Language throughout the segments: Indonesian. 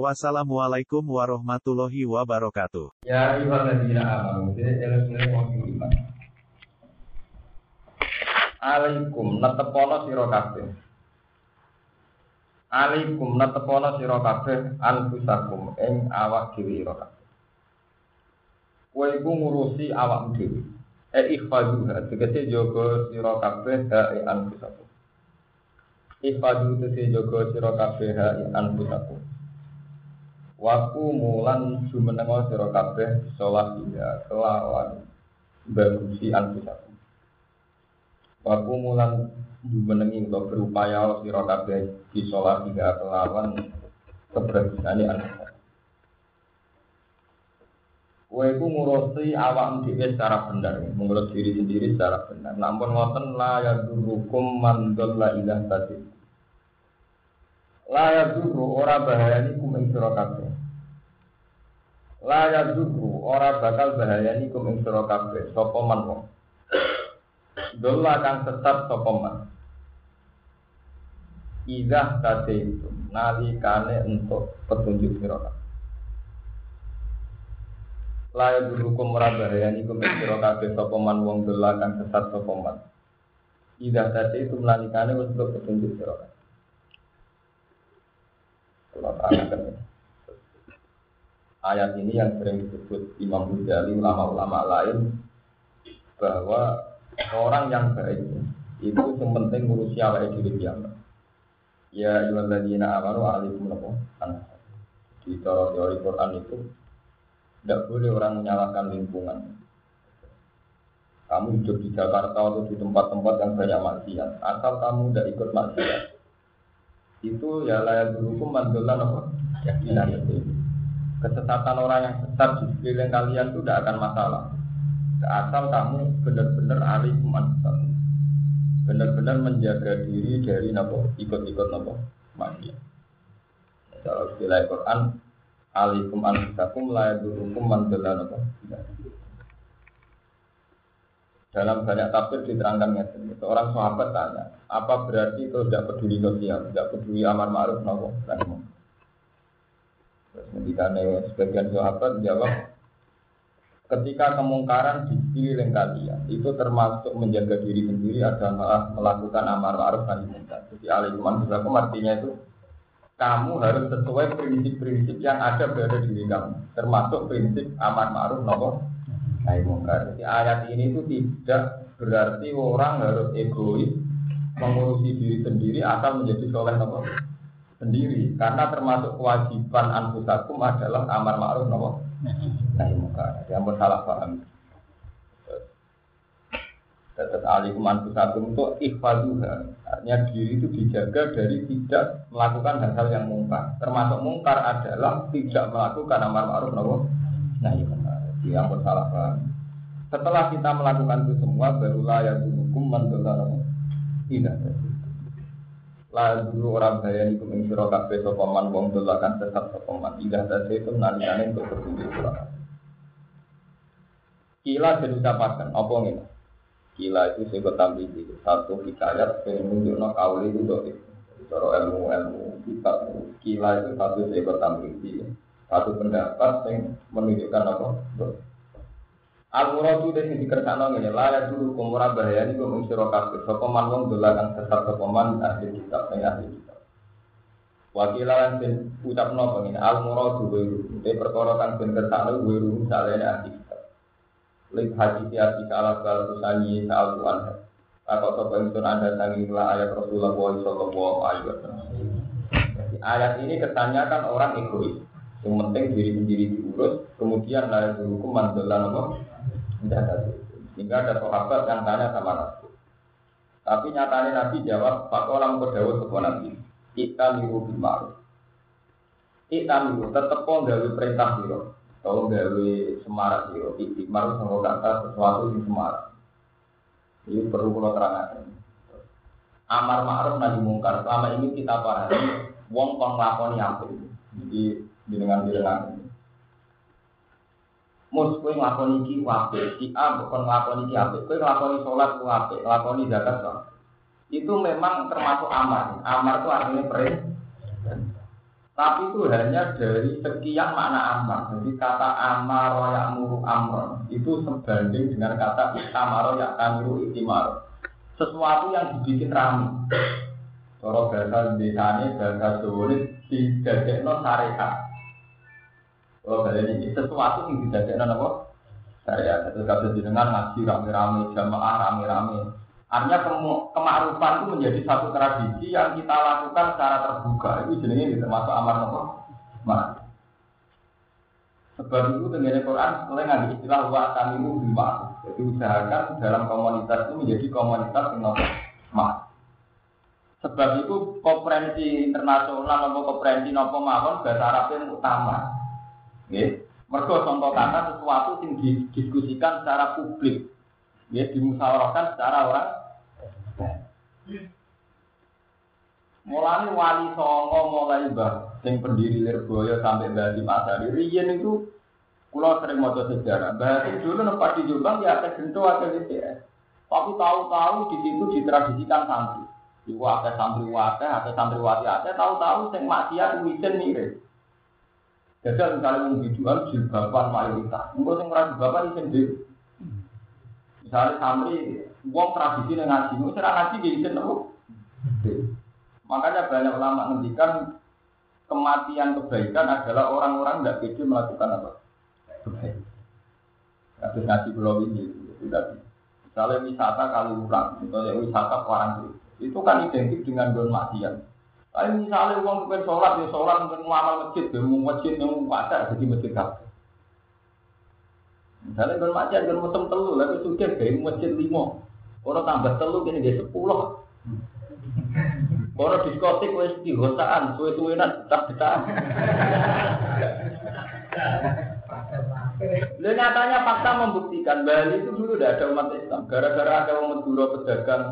Wassalamualaikum warahmatullahi wabarakatuh. Ya ayyuhalladzina amanu. Alaikum netepono sira kabeh. Alaikum netepono sira kabeh anfusakum ing awak dhewe sira kabeh. Kowe iku ngurusi awakmu dhewe. E ikhfaduha tegese jaga sira kabeh ha e anfusakum. Ikhfadu tegese jaga sira kabeh ha e anfusakum. Waku mulan jumenengo sira kabeh sholat ya kelawan bagusi anfusakum. Waku mulan jumenengi utawa berupaya sira kabeh di sholat ya kelawan keberagusane anfusakum. Kowe iku ngurusi awakmu dhewe secara benar, mengurus diri sendiri secara benar. Namun ngoten la yadurukum man dhalla ilah tadi. La yadurru ora bahayani kum ing sira. La yadurru ora bakal bahayani kum ing sira kabeh sapa man wong. Dolla kang sesat sapa man. Idah tadi itu nalikane untuk petunjuk sira kabeh. La yadurru kum ora bahayani kum ing sira kabeh sapa man wong dolla kang sesat sapa man. Idah tadi itu nalikane untuk petunjuk sira kabeh. Allah Ta'ala Ayat ini yang sering disebut Imam Ghazali, ulama-ulama lain bahwa orang yang baik itu yang penting ngurusi awake dhewe kiamat. Ya ayyuhalladzina amanu alaikum lakum Di teori Quran itu tidak boleh orang menyalahkan lingkungan. Kamu hidup di Jakarta atau di tempat-tempat yang banyak maksiat, asal kamu tidak ikut maksiat, itu ya layak berhukum mandolan apa? Ya, Kesesatan orang yang sesat di sekeliling kalian itu tidak akan masalah. Asal kamu benar-benar alih manfaat. Benar-benar menjaga diri dari nopo ikut-ikut nopo maksiat. Kalau istilah Quran, alikum anfusakum la yadurukum man apa? Dalam banyak tafsir diterangkan ngeten. Seorang sahabat tanya, apa berarti itu tidak peduli sosial, tidak peduli amar ma'ruf munkar? Ketika sebagian sahabat jawab, ketika kemungkaran di sekeliling kalian itu termasuk menjaga diri sendiri adalah melakukan amar ma'ruf nahi munkar. Jadi alaikum artinya itu kamu harus sesuai prinsip-prinsip yang ada pada diri kamu, termasuk prinsip amar ma'ruf nahi munkar. Jadi ayat ini itu tidak berarti orang harus egois mengurusi diri sendiri asal menjadi soleh nopo sendiri karena termasuk kewajiban anfusakum adalah amar ma'ruf nopo nahi munkar. Yang bersalah paham. Tetap alikum anfusakum itu ikhfaduha. Artinya diri itu dijaga dari tidak melakukan hal-hal yang mungkar. Termasuk mungkar adalah tidak melakukan amar ma'ruf nopo nahi munkar yang bersalah paham. Setelah kita melakukan itu semua, barulah yang dihukum mendolar tidak. Lah dulu orang bayar itu mengsiro kafe sopaman wong dolakan sesat sopaman tidak ada itu nalikannya untuk berkunjung surah. Kila jadi ucapakan, apa ini? Kila itu saya tampil di satu hikayat yang menunjuk no kauli itu doa Cara ilmu-ilmu kita, kila itu satu saya di satu pendapat yang menunjukkan apa? Muradu dan sing dikersakno ngene la ya dulu kumura bahayani kok mung sira kabeh sapa man wong dolakan sesat sapa man ahli kitab sing ahli kitab. Wakilan sing ucapno pengene al muradu wiru te perkara kang ben kersakno wiru salene ahli kitab. Lek haji tiati kala kala tusani sa'al tuan. Apa sapa ingsun anda sangi ayat Rasulullah sallallahu alaihi wasallam. Ayat ini kesannya kan orang egois. Yang penting diri sendiri diurus, kemudian layak berhukum mandolan apa? Menjaga Sehingga ada sahabat yang tanya sama Nabi. Tapi nyatanya Nabi jawab, Pak Olam berdawa sebuah Nabi. Kita miru bimaru. Kita miru, tetap kok gawe perintah biro. Kalau gawe semarak sih, iktimar sama kata sesuatu yang semarak. Ini perlu kalau terangkan. Amar ma'ruf nahi mungkar. Selama ini kita pahami wong kon nglakoni apik. Jadi dengan dengan Mus kowe nglakoni iki apik, si A kon nglakoni iki apik. Kowe nglakoni salat ku apik, nglakoni zakat kok. Itu memang termasuk amar. Amar itu artinya perintah. Tapi itu hanya dari sekian makna amar. Jadi kata amar yang muru amron itu sebanding dengan kata itamaro yang kamiru itimaro. Sesuatu yang dibikin ramai. Kalau bahasa desanya, bahasa Jawa ini no syariat. Oh, kalian ini sesuatu yang didadekno apa? Saya itu kata jenengan ngaji rame-rame, jamaah rame-rame. Artinya kemarufan itu menjadi satu tradisi yang kita lakukan secara terbuka. Itu jenenge termasuk amar? Mar. Sebab itu dengan Quran mulai nggak istilah wa tamimu bil Jadi usahakan dalam komunitas itu menjadi komunitas yang apa? Sebab itu konferensi internasional atau konferensi nopo mawon bahasa Arab yang utama. Ya. Mergo contoh kata sesuatu yang didiskusikan secara publik. Ya, dimusyawarahkan secara orang. Mulai wali songo mulai bah, yang pendiri Lirboyo sampai Bali Masari, Rian itu Kulo sering mau sejarah. Bahasa dulu nempat di Jombang ya ada gento ada DPS. Tapi tahu-tahu di situ ditradisikan santri. Di ada santri wadah, ada santri wati ada. Tahu-tahu sing maksiat wisen mirip. Jadi misalnya mau dijual jilbaban mayoritas, enggak sing ora jilbaban isin dhewe. Misalnya santri wong tradisi yang ngaji, mung ora ngaji isin nopo. Makanya banyak ulama ngendikan kematian kebaikan adalah orang-orang tidak pede melakukan apa? Kebaikan. Terus ngaji pulau ini, tidak Misalnya wisata kali urang, misalnya wisata orang itu kan identik dengan don. Tapi misalnya uang kepen sholat ya sholat untuk ngamal masjid, ya mau masjid yang pasar jadi masjid kafe. Misalnya kalau macam kalau musim telu, lalu sudah kayak masjid lima, orang tambah telu kini dia sepuluh. Orang diskotik wes dihosaan, suwe-suwenan, tak betaan. Lalu nyatanya fakta membuktikan Bali itu dulu tidak ada umat Islam. Gara-gara ada umat Madura pedagang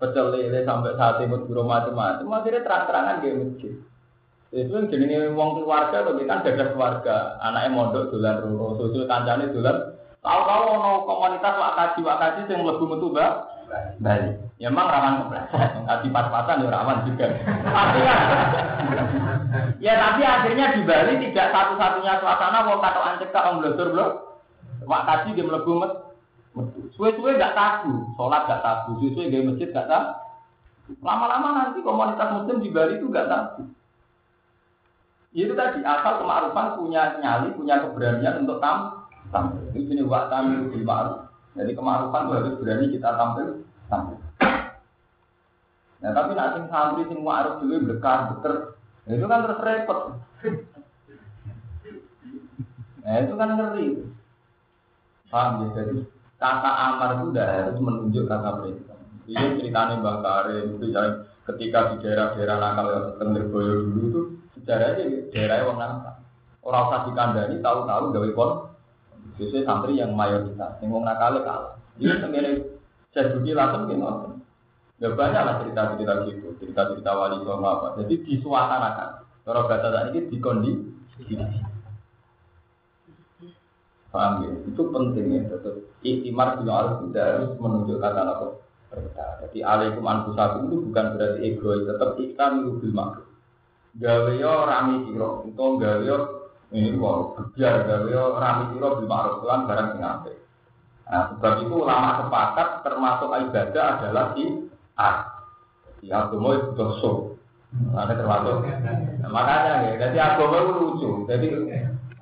pecel lele sampai saat ini guru macam-macam, akhirnya terang-terangan dia masjid. Itu yang jadi wong keluarga, tapi kan ada keluarga, anaknya mondok dolan roro, susul kancane dolan. Tahu-tahu ono komunitas wakaji wakaji yang lebih metu Bali. Ya emang rawan kepleset, kaji pas-pasan ya rawan juga. Tapi ya tapi akhirnya di Bali tidak satu-satunya suasana wong kata ancek om blosor blok. Wakaji dia melebu Suwe-suwe gak tabu, sholat gak tabu, suwe-suwe gak masjid gak tabu. Lama-lama nanti komunitas muslim di Bali itu gak tabu. Itu tadi asal kemakrufan punya nyali, punya keberanian untuk tam tampil. Ini jenis wak tampil di. Jadi kemakrufan itu harus berani kita tampil tampil. Nah tapi nak sing santri sing ma'ruf dulu bekar beker, itu kan terus repot. Nah itu kan ngeri. Paham ya? Jadi Kata amar itu tidak harus menunjuk kata perintah. Ini ceritanya Mbak Karim, itu ketika di daerah-daerah nakal yang tengger boyo dulu itu sejarahnya daerah yang nakal. Orang usah dikandani tahu-tahu gawe pon. Biasanya santri yang mayoritas, yang mau nakal kalah. Ini sebenarnya saya budi langsung gimana? Ya banyak lah cerita-cerita gitu, cerita-cerita wali songo apa. Jadi disuasanakan. Kalau bahasa tadi ini dikondisi. Paham ya? Itu penting ya. Tetap iktimar juga harus tidak harus menunjukkan apa perintah. Jadi alaikum anfusakum itu bukan berarti egois, tetap itu bil makruf. Gawe yo rami siro, itu gawe ini wow, kejar gawe yo rami siro bil makruf kan barang sing. Nah, sebab itu ulama sepakat termasuk ibadah adalah si ar. Di agama itu dosa. Ada termasuk. Nah, makanya ya, jadi agama itu lucu. Jadi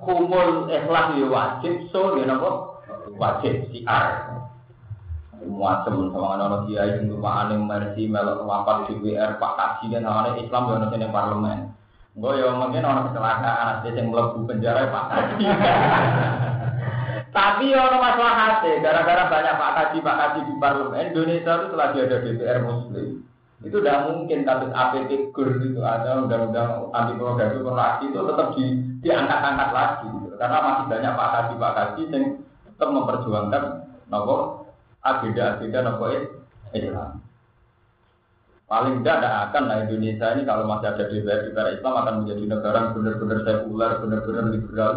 kumul ikhlas ya wajib, so ya nopo wajib siar. Muacem sama anak kiai yang rumah aneh mercy melok wafat di WR Pak Kaji dan sama Islam ya nanti parlemen. Gue ya mungkin orang kecelakaan ada yang melebu penjara Pak Kaji. Tapi ya orang masalah hati, gara-gara banyak Pak Kaji Pak Kaji di parlemen Indonesia itu telah ada DPR Muslim. Itu tidak mungkin kasus APT GUR itu ada undang-undang anti pornografi itu tetap di diangkat-angkat lagi. Gitu. Karena masih banyak pak kaji pak kaji yang tetap memperjuangkan nopo agenda-agenda nopo Islam. Paling tidak tidak akan nah Indonesia ini kalau masih ada di negara Islam akan menjadi negara yang benar-benar sekuler, benar-benar liberal.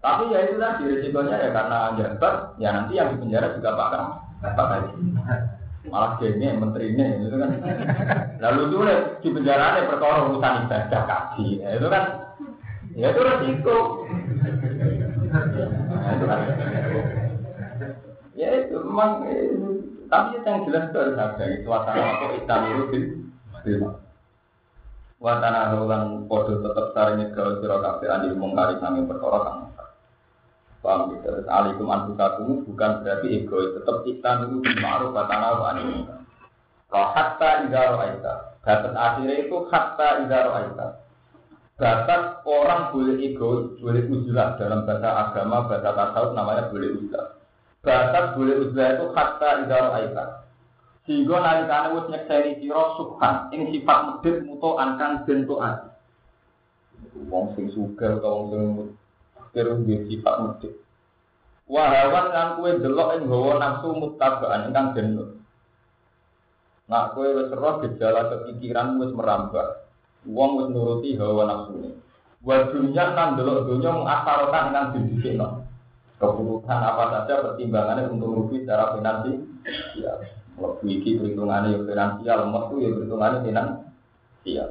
Tapi ya itu tadi risikonya ya karena jabat, ya nanti yang di penjara juga pak pak kaji. Malah gini menterinya itu kan. Lalu itu di penjara perkara urusan ibadah kaji, ya, itu kan ya itu risiko. Nah, itu kan. Ya itu memang eh, tapi yang jelas itu harus ada suasana apa hitam itu bil Watana rolan podo tetap saring nyegel sira kabeh andi mungkari sami perkara kang Paham gitu. Alikum anfusakum bukan berarti ego tetap kita itu ma'ruf watana wa anil mungkar. Kalau hatta idza ra'aita. Batas akhirnya itu hatta idza ra'aita. Batas orang boleh ego, boleh uzlah dalam bahasa agama, bahasa tasawuf namanya boleh uzlah batas boleh uzlah itu kata idaro aika. Sehingga nalikane wis nyekseni sira subhan ing sifat medhit muto angkan bentukan. Wong sing sugih utawa wong sing sifat medhit. Wahawan kan kue delok ing gawa nafsu mutabaan ingkang benut. Nak kue wis roh gejala kepikiran wis merambah. Wong wis nuruti hawa nafsu ini. Wa dunya nang delok dunya mengasarokan ingkang didisikno keputusan apa saja pertimbangannya untuk rugi secara finansial. Ya, lebih perhitungannya ya finansial, metu ya perhitungannya finansial.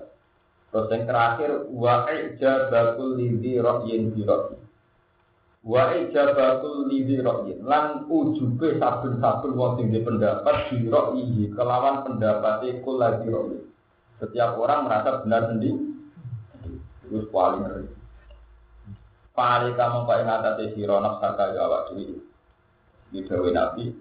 Terus yang terakhir wa ijabatul lidhi ra'yin bi ra'yin. Wa ijabatul lidhi ra'yin lan ujube sabun-sabun wong sing pendapat bi ra'yi kelawan pendapatnya kula di ra'yin. Setiap orang merasa benar sendiri. Terus paling ngeri. Pali kamu kau ingat atas siro nafsaka ya awak diri. Di dawe Nabi,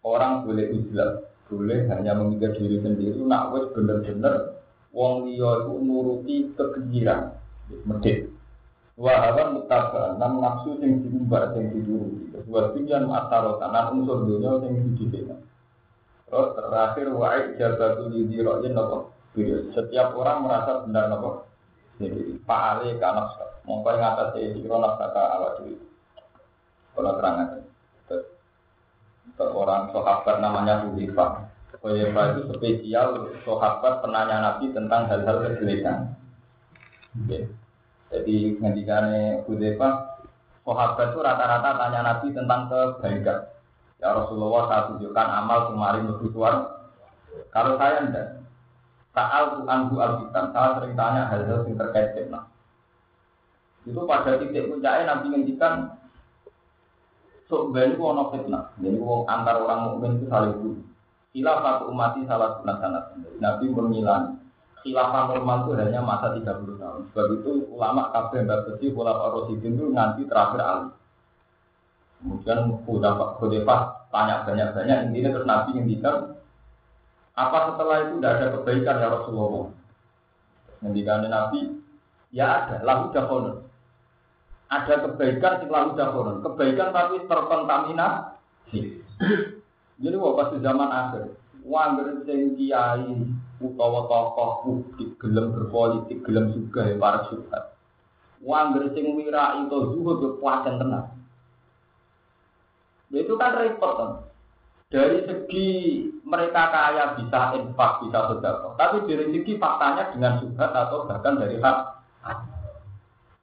orang boleh uzlah, boleh hanya memikir diri sendiri. Nak wes bener-bener wong liya itu nuruti kekejiran, medit. Wahawan mutabaan, nam nafsu sing diumbar, sing dituruti. Dua tujuan mataro kanan unsur dunia sing dididik. Terus terakhir wa'id jabatul yudi ro'yin nopo. Setiap orang merasa benar nopo. Jadi Pak Ali mongko yang atas di kronos kata awak dulu. Kalau terang aja. Seorang sahabat namanya Hudifah. Hudifah itu spesial sahabat penanya Nabi tentang hal-hal kejelekan. Okay. Jadi ngendikane Hudifah, sahabat itu rata-rata tanya Nabi tentang kebaikan. Ya Rasulullah saya tunjukkan amal kemarin lebih Kalau saya enggak, Saal tuan bu alkitab, saya sering tanya hal-hal yang terkait fitnah. Itu pada titik puncaknya Nabi ngendikan sok ben ku fitnah. Jadi wong antar orang mukmin itu saling bunuh. Khilafah umati salah sunat sanat. Nabi mengilang khilafah normal itu hanya masa 30 tahun. Sebab itu ulama kabeh mbak besi khilafah Rasidin itu nanti terakhir Ali. Kemudian Khudafah tanya banyak-banyak, intinya terus Nabi ngendikan apa setelah itu tidak ada kebaikan ya Rasulullah? Ngendikan Nabi, ya ada, lahu jahonon ada kebaikan sing lalu dahulu. Kebaikan tapi terkontaminasi. Jadi wah pasti zaman akhir. Wangger sing kiai utawa tokoh publik gelem berpolitik, gelem juga ya para syubhat. Wangger sing wira itu zuhud kekuatan tenang. Ya itu kan repot kan. Dari segi mereka kaya bisa infak, bisa sedekah. Tapi dari segi faktanya dengan subhat atau bahkan dari hak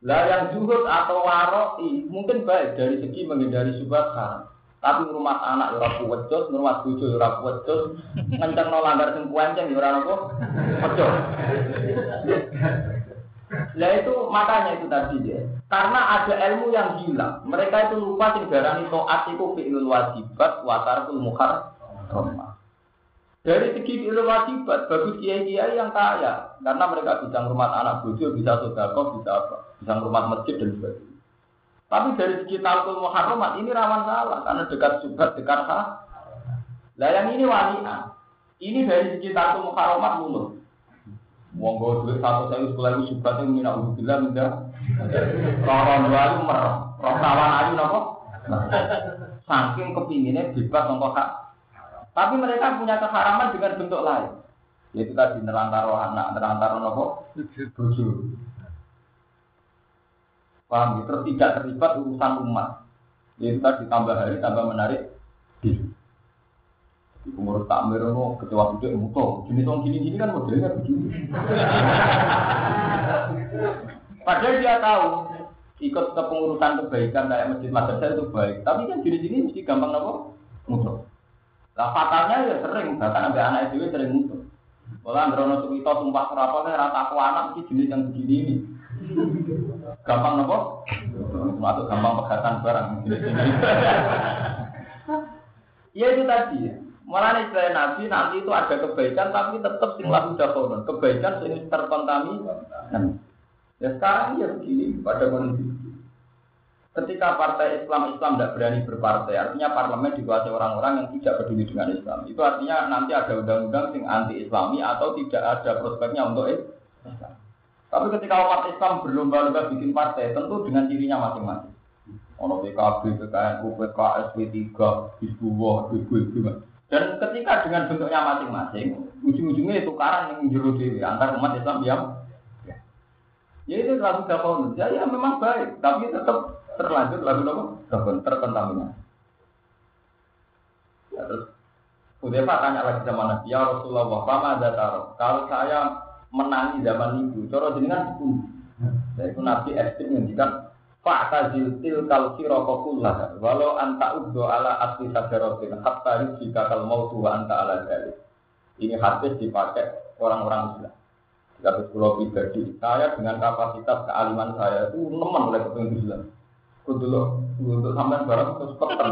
lah yang zuhud atau waroi mungkin baik dari segi menghindari subhat haram. Tapi rumah anak ya ora kuwecus, rumah bojo ya ora kuwecus, ngencengno langgar sing kuenceng ya ora apa? Pecus. Lah itu makanya itu tadi ya. Karena ada ilmu yang hilang. Mereka itu lupa sing darani taat iku fi'lul wajibat wa tarkul. Dari segi ilmu wajibat, bagus kiai-kiai yang kaya. Karena mereka bisa rumah anak bojo, bisa sodako, bisa apa. Bisa rumah masjid dan sebagainya. Tapi dari segi talkul muharramat ini rawan salah. Karena dekat subhat, dekat hal. Lah yang ini walian. Ini dari segi talkul muharramat lulus. Monggo duit satu saya sekolah itu subhat yang mina ubillah minta. Roron dua itu merah. Roh rawan ayu nopo. Saking kepinginnya bebas untuk hak tapi mereka punya keharaman dengan bentuk lain. Yaitu tadi nerantaro anak, nerantaro nopo, bojo. Paham? Terus tidak terlibat urusan umat. Jadi kita ditambah hari tambah menarik. Pengurus takmir itu ketua gede muto. Jenis orang gini-gini kan modelnya begini. Padahal dia tahu ikut kepengurusan kebaikan kayak masjid madrasah itu baik. Tapi kan jenis-jenis mesti gampang nopo muto. Lah fatalnya ya sering, bahkan sampai anak itu sering mutu. Malah Androno Sukito sumpah serapa kan rata aku anak sih jenis yang begini ini. Gampang nopo? Masuk gampang pegatan barang. Ya itu tadi ya. Malah nih selain Nabi nanti itu ada kebaikan tapi tetap sing lahu dakonon. Kebaikan sing terkontaminasi. Ya sekarang ya begini pada kondisi. Ketika partai Islam Islam tidak berani berpartai, artinya parlemen dikuasai orang-orang yang tidak peduli dengan Islam. Itu artinya nanti ada undang-undang yang anti Islami atau tidak ada prospeknya untuk Islam. Tapi ketika umat Islam berlomba-lomba bikin partai, tentu dengan cirinya masing-masing. Ono PKB, PKNU, PKS, P3, Hizbullah, Ibu-ibu. Dan ketika dengan bentuknya masing-masing, ujung-ujungnya itu tukaran yang juru diri antar umat Islam yang ya itu lagu dakwah ya, ya memang baik, tapi tetap terlanjut lagu? Terkon terkontaminasi. Ya, terus Pak tanya lagi sama Nabi, ya Rasulullah, ada taruh? Kalau saya menangi zaman itu, coro jenengan itu. Ya itu Nabi ekstrim ngendikan Pak tazil til kal sirokokullah walau anta ubdo ala asli sajarotin hatta jika kal mau tua anta ala jali. Ini hadis dipakai orang-orang Islam. Jika pulau pribadi, saya dengan kapasitas kealiman saya itu nemen oleh kepentingan Islam kudu lo untuk sampean barang terus peten.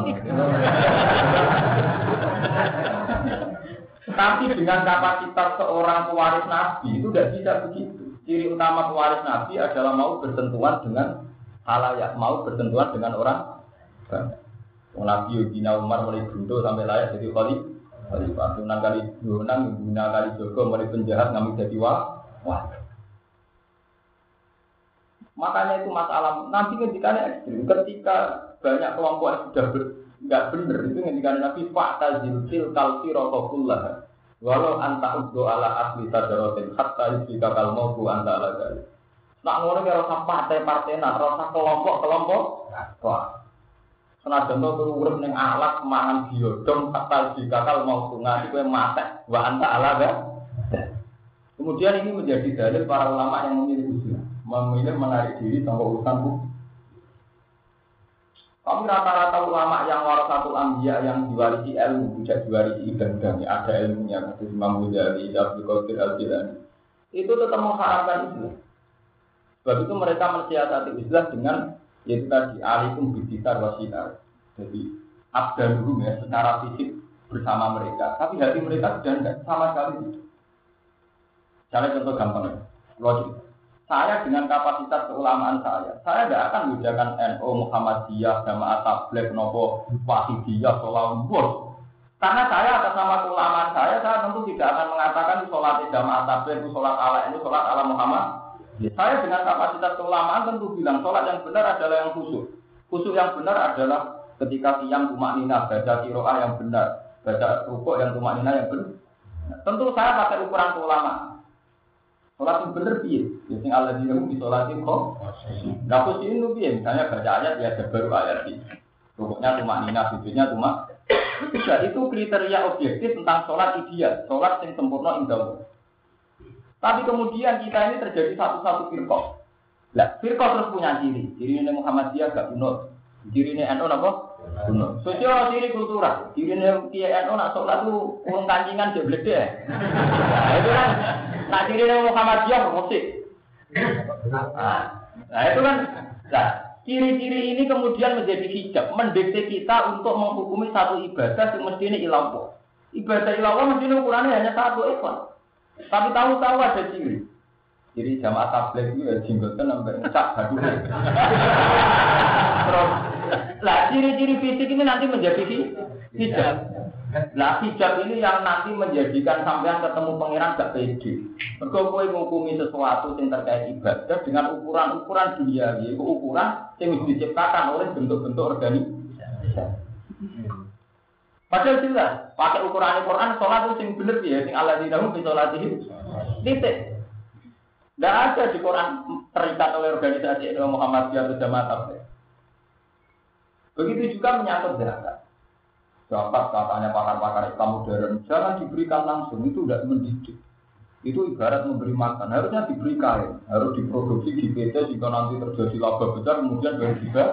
Tapi dengan kapasitas seorang pewaris Nabi itu tidak bisa begitu. Ciri utama pewaris Nabi adalah mau bersentuhan dengan halayak, mau bersentuhan dengan orang. Nabi Yudina Umar mulai buntu sampai layak jadi kali khalifah. Sunan kali Sunan, Guna kali Joko mulai penjahat ngambil jadi wah. wah. Makanya itu masalah nanti ketika ekstrim, ketika banyak kelompok yang sudah ber, nggak benar itu ketika Nabi Pak Tazil Fil Kalfi Rokokullah. Walau anta udo ala asli tadarotin hatta jika kal bu anta ala gali. Nak ngono ya rasa partai-partai nah rasa kelompok-kelompok. Wah. Senajan to turu urip alat mangan biodong hatta jika kal mautu ngati kowe mate wa anta ala gali. Kemudian ini menjadi dalil para ulama yang memilih usia memilih menarik diri tanpa urusan hukum. Tapi rata-rata ulama yang warasatul ambia yang diwarisi ilmu, tidak diwarisi ibadah, ada ilmunya, kata Imam Ghazali, Abdul Qadir al Jilani. Itu tetap mengharamkan Islam. Sebab itu mereka mensiasati Islam dengan yaitu tadi alikum bidikar wasinar. Jadi abdan ya secara fisik bersama mereka, tapi hati mereka sudah tidak sama sekali. Misalnya contoh gampang ya, logik. Saya dengan kapasitas keulamaan saya, saya tidak akan membedakan NU, Muhammadiyah, Jamaah Tabligh, Nopo, Wahidiyah, Sholat Bos. Karena saya atas nama keulamaan saya, saya tentu tidak akan mengatakan sholat Jamaah Tabligh itu sholat ala ini sholat ala Muhammad. Saya dengan kapasitas keulamaan tentu bilang sholat yang benar adalah yang khusyuk. Khusyuk yang benar adalah ketika siang tumak nina, baca kiroah yang benar, baca rukuk yang tumak nina yang benar. Tentu saya pakai ukuran keulamaan. Sholat yang bener piye? Jadi ya, Allah di di sholatin kok. Nah posisi itu piye? Misalnya baca ayat ya ada baru ayat ini. Rukuknya cuma nina, sujudnya cuma. Tidak itu kriteria objektif tentang sholat ideal, sholat yang sempurna indah. Tapi kemudian kita ini terjadi satu-satu firqah. Lah, firqah terus punya ciri. Ciri ini Muhammadiyah gak kunut. Ciri ini NU apa? Kunut. Sosial ciri kultural. Ciri ini Kiai NU nak sholat tuh urung kancingan dia deh. Nah, itu kan Nah, ciri Muhammadiyah musik. Nah, nah, itu kan, nah, ciri-ciri ini kemudian menjadi hijab, mendikte kita untuk menghukumi satu ibadah yang mesti ini ilampo. Ibadah ilampo mesti ini ukurannya hanya satu ekor. Tapi tahu-tahu ada ciri. Jadi jamaah tablet itu ya jenggotan sampai ngecak aduh. Terus, lah ciri-ciri fisik ini nanti menjadi hijab. Nah hijab ini yang nanti menjadikan sampean ketemu pangeran gak pede. Mergo kowe ngukumi sesuatu yang terkait ibadah dengan ukuran-ukuran dunia, yaitu ukuran yang diciptakan oleh bentuk-bentuk organisasi. Padahal jelas, pakai ukuran Quran, sholat itu yang bener ya, yang Allah di dalam sholat itu titik. Tidak ada di Quran terikat oleh organisasi Muhammadiyah atau Jamaah Tabligh. Begitu juga menyangkut zakat. Zakat katanya pakar-pakar Islam modern, jangan diberikan langsung, itu tidak mendidik. Itu ibarat memberi makan, harusnya diberi kain, harus diproduksi di PT jika nanti terjadi laba besar, kemudian baru juga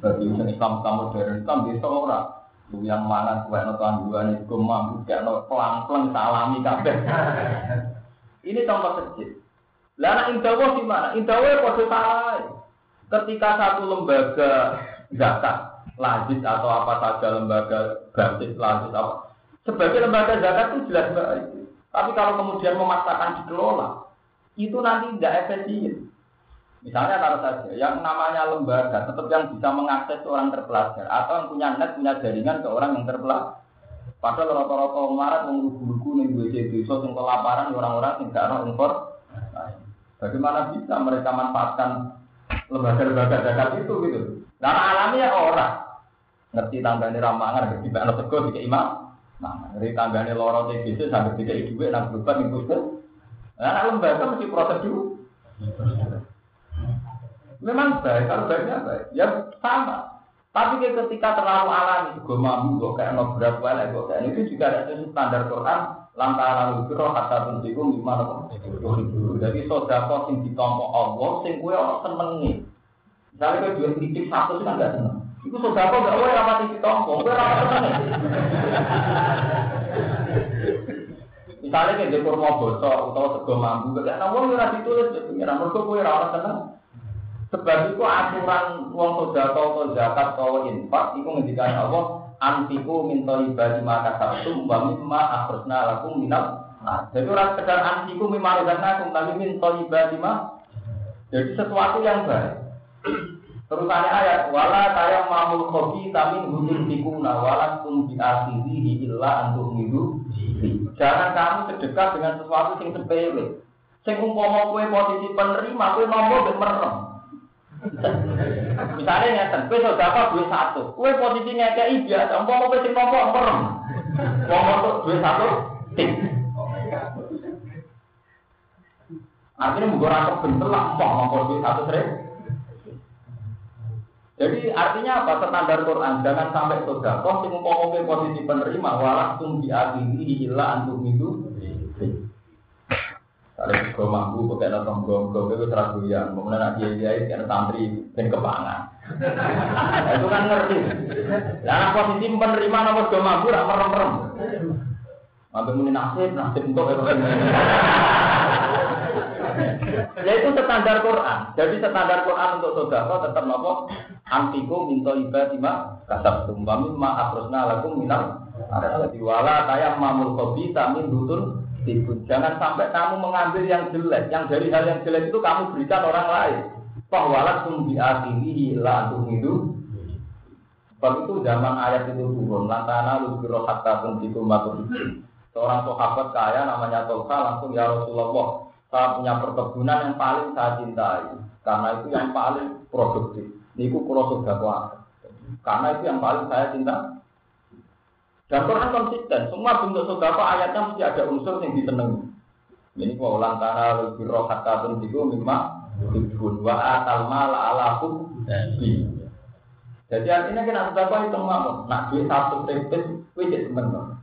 bagi Islam Islam modern, Islam bisa orang. Yang mana kue no tanggungan itu mampu kayak no pelang pelang salami kabeh. Ini contoh kecil. Lah indawo di mana? Indawo kode salah. Ketika satu lembaga zakat lazis atau apa saja lembaga basis lazis apa sebagai lembaga zakat itu jelas baik tapi kalau kemudian memaksakan dikelola itu nanti tidak efisien misalnya taruh saja yang namanya lembaga tetap yang bisa mengakses orang terpelajar atau yang punya net punya jaringan ke orang yang terpelajar. Padahal rata-rata marat mengrubu-rubu nih gue jadi so yang kelaparan orang-orang yang gak ada impor. Bagaimana bisa mereka manfaatkan lembaga-lembaga zakat itu gitu? Karena alamiah orang. Ngerti tanggane ramangan ngerti anak sego tiga imam. Nah ngerti tanggane loro TBC sampai tiga ibu nang ning puskes nah lembaga mesti proses dulu memang baik kalau baiknya baik. Ya sama. Tapi ketika terlalu alami gue mampu kok kayak no berat wala kok kayak itu juga ada standar Quran lantaran lalu biro kata tunjiku gimana jadi saudara sing ditompo Allah sing gue orang senengi. Misalnya gue jual titik satu kan gak seneng. Iku sudah apa gak wae rapati ditompo, kowe ora Misalnya kayak di kurma bosok atau sego mambu, kayak namun ora ditulis ya pengiran. Mergo kowe ora ora seneng. Sebab itu aturan wong sodako atau zakat atau infak itu ngendikan Allah antiku minta ibadi maka sabtu wa mimma akhresna lakum minal jadi orang sekedar antiku mimma razaqnakum tapi minta ibadi mah jadi sesuatu yang baik. Terusannya ayat wala tayam mamul khobi tamin hudin tikuna wala tum biasirihi illa untuk midu. Jangan kamu sedekah dengan sesuatu yang sepele. Sing umpama kue posisi penerima kue nomor ben merem. Misalnya ngeten, kue sedekah duit satu, kue posisi ngekei biasa, umpama kue sing nomor merem. Nomor duit satu, tik. Artinya mungkin rasa bentel lah, mau nomor duit satu sering. Jadi artinya apa? Standar Quran jangan sampai sodakoh sing umpama posisi penerima walakum di akhiri illa antum itu. Kalau juga mampu pakai nonton gong-gong itu terakhir yang kemudian nak dia itu santri dan kepangan. Nah, itu kan ngerti. Nah posisi penerima nomor dua mampu rak merem-merem. Ambil muni nasib, nasib untuk Ya itu standar Quran. Jadi standar Quran untuk sodako tetap nopo antiku minta ibadima kasab tumbami ma akrosna lakum minal ada wala tayam mamul kopi tamin dutun Jangan sampai kamu mengambil yang jelek, yang dari hal yang jelek itu kamu berikan orang lain. Pahwalat tum biakhirihi la antum itu. Sebab itu zaman ayat itu turun, lantana lusbiro hatta tuntikum Seorang sahabat kaya namanya Tolka langsung ya Rasulullah, saya punya perkebunan yang paling saya cintai karena itu yang paling produktif. Niku kulo sudah Karena itu yang paling saya cinta. Dan Quran konsisten, semua bentuk sodako ayatnya mesti ada unsur yang disenangi. Ini kok ulang tanah lebih roh kata bensiku mimma ibun wa atal mala alaku Jadi artinya kita sodako itu mau nak duit satu tripis, wajib temen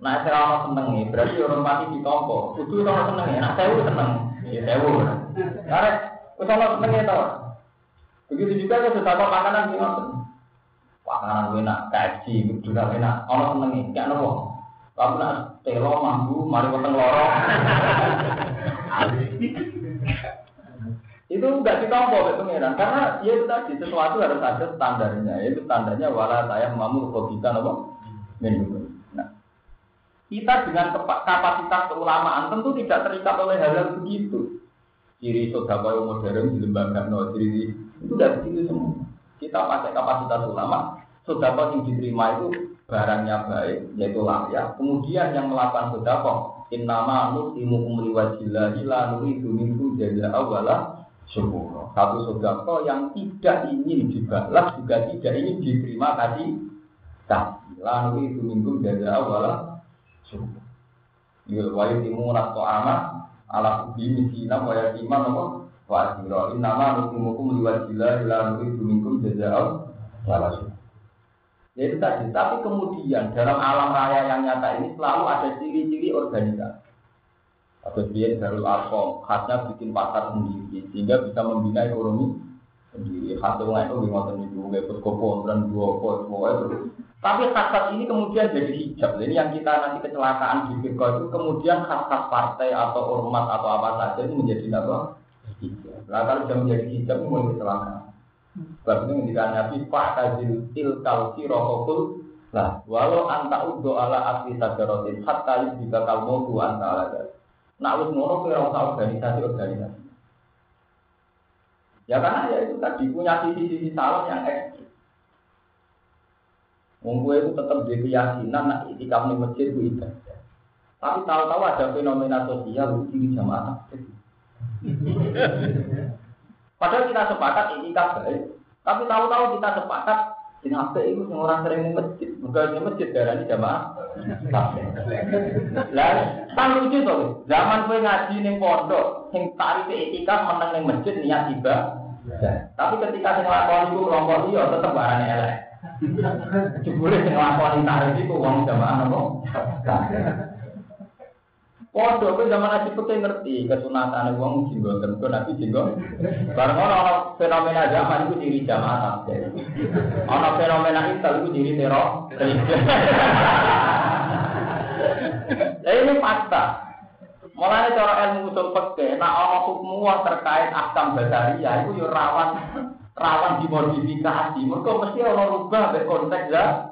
Nah, saya orang seneng nih, berarti orang mati di tompo. Kudu orang seneng ya, nah saya seneng, ya saya Karena, kalau seneng ya tau. Begitu juga kalau sudah makanan sih Makanan enak, kaji, juga enak. Ono senengi, gak nopo. Kamu nak telo mambu, mari weteng loro. itu nggak ditompo oleh pengiran karena ya itu tadi sesuatu harus ada standarnya itu standarnya wala saya mamu kita nopo nah kita dengan kapasitas keulamaan tentu tidak terikat oleh hal-hal begitu ciri sodako modern di lembaga no ciri itu dari situ semua. Kita pakai kapasitas ulama, sodako yang diterima itu barangnya baik, yaitu layak. Kemudian yang melakukan sodako, innama nusimu umri wajillahi la nuridu minkum jaza awala syukur. Satu sodako yang tidak ingin dibalas juga tidak ingin diterima kasih kasih. La nuridu minkum jaza awala syukur. Yul wayu timu rato amat ala ubi misina wa yatima apa wa asira innama nutumukum liwajillah ila nuridu minkum jazaa'u wala Ya itu tadi, tapi kemudian dalam alam raya yang nyata ini selalu ada ciri-ciri organisasi. Atau dia Darul Arkom, khasnya bikin pasar sendiri, sehingga bisa membina ekonomi sendiri. Khasnya lain itu ngotot itu, kayak peskopo, dan dua semua itu. Tapi khas ini kemudian jadi hijab. Jadi yang kita nanti kecelakaan di Bitcoin itu kemudian khas-khas partai atau ormas atau apa saja itu menjadi apa? Hijab. Nah kalau sudah menjadi hijab mulai kecelakaan. Sebab itu ketika Nabi Pak Kazil Tilkal Sirokokul Nah, walau anta udo ala asli sajarotin hatta jika kamu tu anta ala Nah, harus ngono kira usah organisasi-organisasi. Ya karena ya itu tadi punya sisi-sisi salah yang ekstrim. Wong itu tetap di keyakinan nak itikaf di masjid itu ibadah. Tapi tahu-tahu ada fenomena sosial di jamaah. Padahal kita sepakat itikaf baik, tapi tahu-tahu kita sepakat ini apa itu orang sering di masjid, bukan di masjid darah di jamaah. Lah, tak lucu tuh. Zaman gue ngaji nih pondok, sing tarif etika menang ning masjid niat tiba. Tapi ketika sing lakon itu kelompok dia tetap barang elek. Jebule sing lakoni tarif itu wong jamaah nopo? Podo ke zaman Nabi Putih ngerti kesunatan wong jinggo tentu Nabi jinggo. Bareng ono fenomena zaman itu diri jamaah. Ono fenomena itu itu diri teror. Nah, ini fakta. Mulai cara ilmu usul fikih, nak ono hukum terkait akam basaria itu yo rawan rawan dimodifikasi. Mereka mesti ono rubah be konteks ya.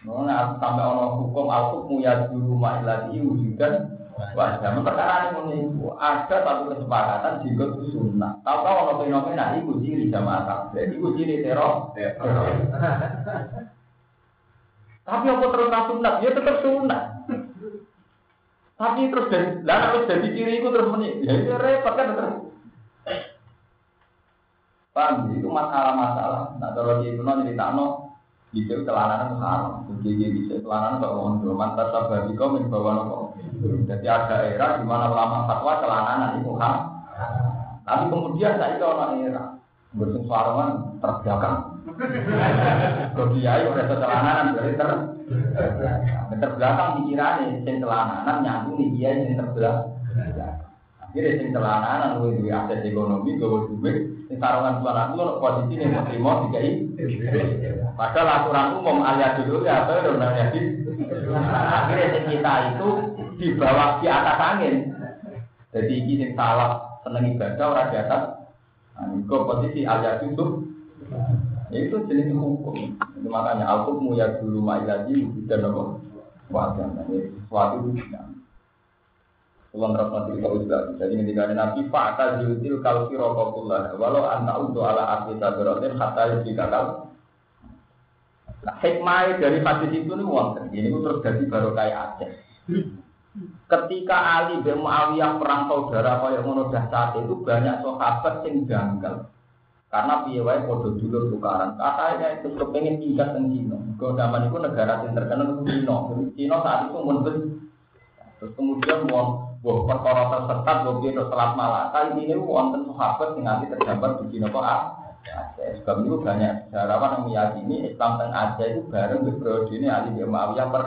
Nah, sampai ono hukum al hukmu ya dulu ma'ilati wujudan wajah. Perkara ini itu ada satu kesepakatan jika sunnah. Tahu tahu ono fenomena itu ciri jamaah tabligh, itu ciri teror. Tapi apa terus sunat? Ya tetap sunat. Tapi terus dari, lah terus dari ciri itu terus meni, ya itu repot kan terus. Paham? Itu masalah-masalah. Nah, kalau di itu nanti ditano, bisa celananan haram, jadi bisa celananan kok wong mantas sabari kau min bawa nopo. Jadi ada era di mana ulama fatwa itu haram. Tapi kemudian saya itu orang era bersung sarungan terbelakang. Kau kiai udah celananan dari ter terbelakang pikirannya, sing celananan nyambung nih dia yang terbelakang. Akhirnya sing celananan lu duwe akses ekonomi, gue duit, sing sarungan celananan lu posisi nih mau terima dikai. Padahal aturan umum alias dulu ya apa udah jadi. Akhirnya kita itu di bawah di atas angin. Jadi ini yang salah seneng ibadah orang di atas. Nah, itu posisi alias itu. Itu jenis hukum. Itu makanya al-hukmu ya dulu ma'ilaji dan apa? Wajah. Ini sesuatu itu Ulang rahmat juga. Jadi ketika Nabi Pak kalau sirokokullah, walau anta untuk ala asli sabrotin hatta jika kau Nah, hikmah dari hadis itu nih wonten. Ini terus jadi baru kayak Aceh. Ketika Ali bin Muawiyah perang saudara kaya ngono saat itu banyak sahabat yang janggal. Karena piye padha dulur tukaran. Katanya itu kepengen tinggal teng Cina. Kau zaman itu negara yang terkenal itu Cina. Cina saat itu mundur. Terus kemudian mau buah perkara tersesat, buah dia telat malah. Kali ini wonten sahabat yang nanti tergambar di Cina kok Aceh. Sebab itu banyak sejarawan yang meyakini Islam teng Aceh itu bareng di periode ini Ali bin Muawiyah per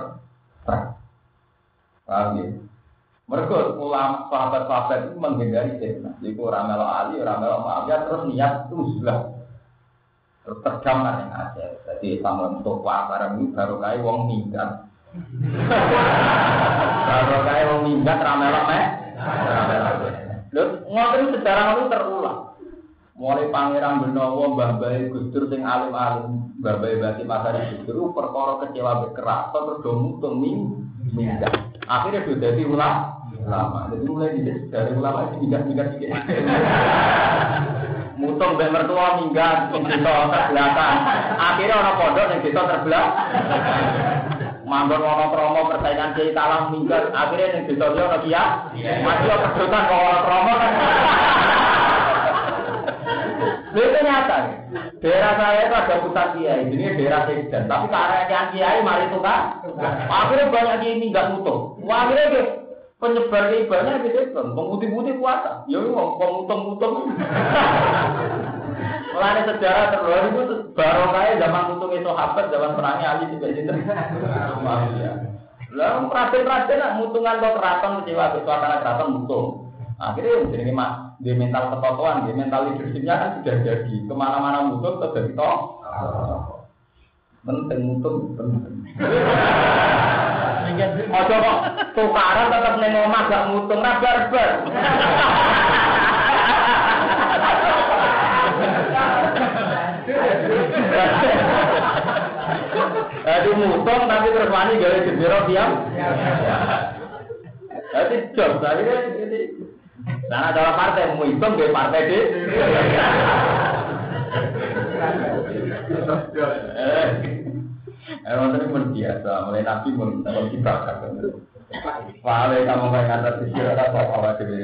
perang. Paham ya? Mereka ulama sahabat-sahabat itu menghindari fitnah. Jadi orang melo Ali, orang melo Muawiyah terus niat itu sudah terus yang Aceh. Jadi Islam untuk bareng ini baru kayak wong minggat. Baru kayak wong minggat ramelo meh. Lalu ngotot sejarah itu terulang. Mulai pangeran Benowo, Mbah Bayi Gusdur sing alim-alim, Mbah Bayi Bati Masari Gusdur, perkara kecewa bekeras, terus do mutung minggat. Akhirnya sudah jadi ulama. Ulama. Jadi mulai dari ulama itu minggat-minggat sedikit. Mutung mbak mertua minggat, desa terbelakang. Akhirnya orang pondok yang desa terbelakang. Mambon ono promo persaingan kiai talang minggat, akhirnya yang desa dia ono kia. Masih pedotan kok ono promo kan. itu nyata. Daerah saya itu ada pusat kiai, ini daerah Sekdan. Tapi yang kiai mari tukar, akhirnya banyak kiai ini nggak mutu. Akhirnya dia Penyebar keibadah itu setan, pemutih-putih puasa. Ya wong pemutung-mutung. Mulane sejarah terlalu itu baru kayak zaman mutung itu sahabat, zaman perangnya Ali juga itu. Lah praten-praten nak mutungan kok keraton kecewa suasana keraton mutung. Akhirnya jadi mak di mental ketotoan, di mental leadershipnya kan sudah jadi ke mana-mana mutung terus jadi toh. Penting mutung penting. Ojo kok tukaran tetap ning omah gak mutung ra barbar. Jadi mutung tapi terus wani gawe jendera diam. Jadi job tadi kan ini. Nah, cara partai mau hitung gawe partai di. Eh, tadi pun biasa, mulai nabi pun kalau dibakar. Wale kamu main atas sisi ada apa apa di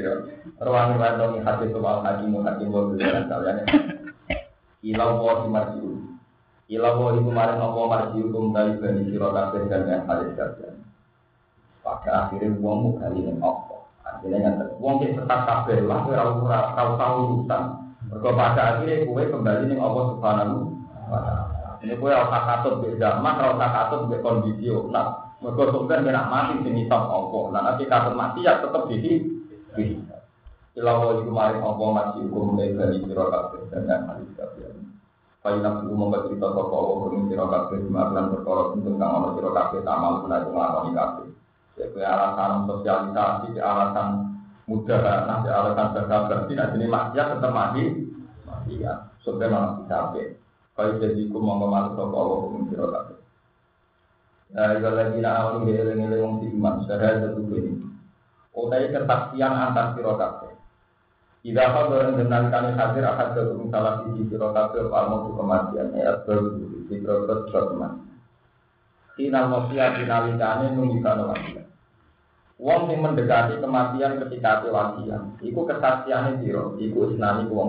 Ruang ruang hati soal hakimu hakimu dan kalian. Ilau wa marjiu. Ilau wa iku maring apa marjiu kum dari bani sira kabeh dan yang halis kabeh. Pada akhirnya wong kali ning apa? Akhirnya yang wong sing tetap kabeh lah ora ora tau tau urusan. Mergo pada akhirnya kowe kembali ning apa subhanahu wa. Ini kue rasa katut di zaman, rasa katut di kondisi nah, mereka sebenarnya kena mati sing hisap apa. Nah nanti katut mati ya tetap di sini. Ilawo itu mari apa mulai dari siro kabeh dan yang hadis kabeh. Kayu nafsu umum bercerita sopo Allah siro kabeh dimaklan berkorot tentang kang ono siro kabeh tamal guna itu ngelakoni kabeh. Jadi alasan sosialisasi, alasan mudah, nah alasan berkah berarti nanti ini maksiat tetap mati. Ya, sebenarnya masih kabeh. Kau jadi ku mau ke mana sopo Allah hukum siro kabeh. Nah, kalau lagi nak awal eling-eling wong iman, saya satu ini. Utai kesaksian antar siro kabeh. Tidak apa barang dengan kami hadir akan ke salah sisi siro kabeh palmo kematian. Ayat baru di berot kematian. Sinal mosia dinalikane nunjukkan kematian. Wong sing mendekati kematian ketika wasiat, iku kesaksiannya siro, iku isnani ku wong.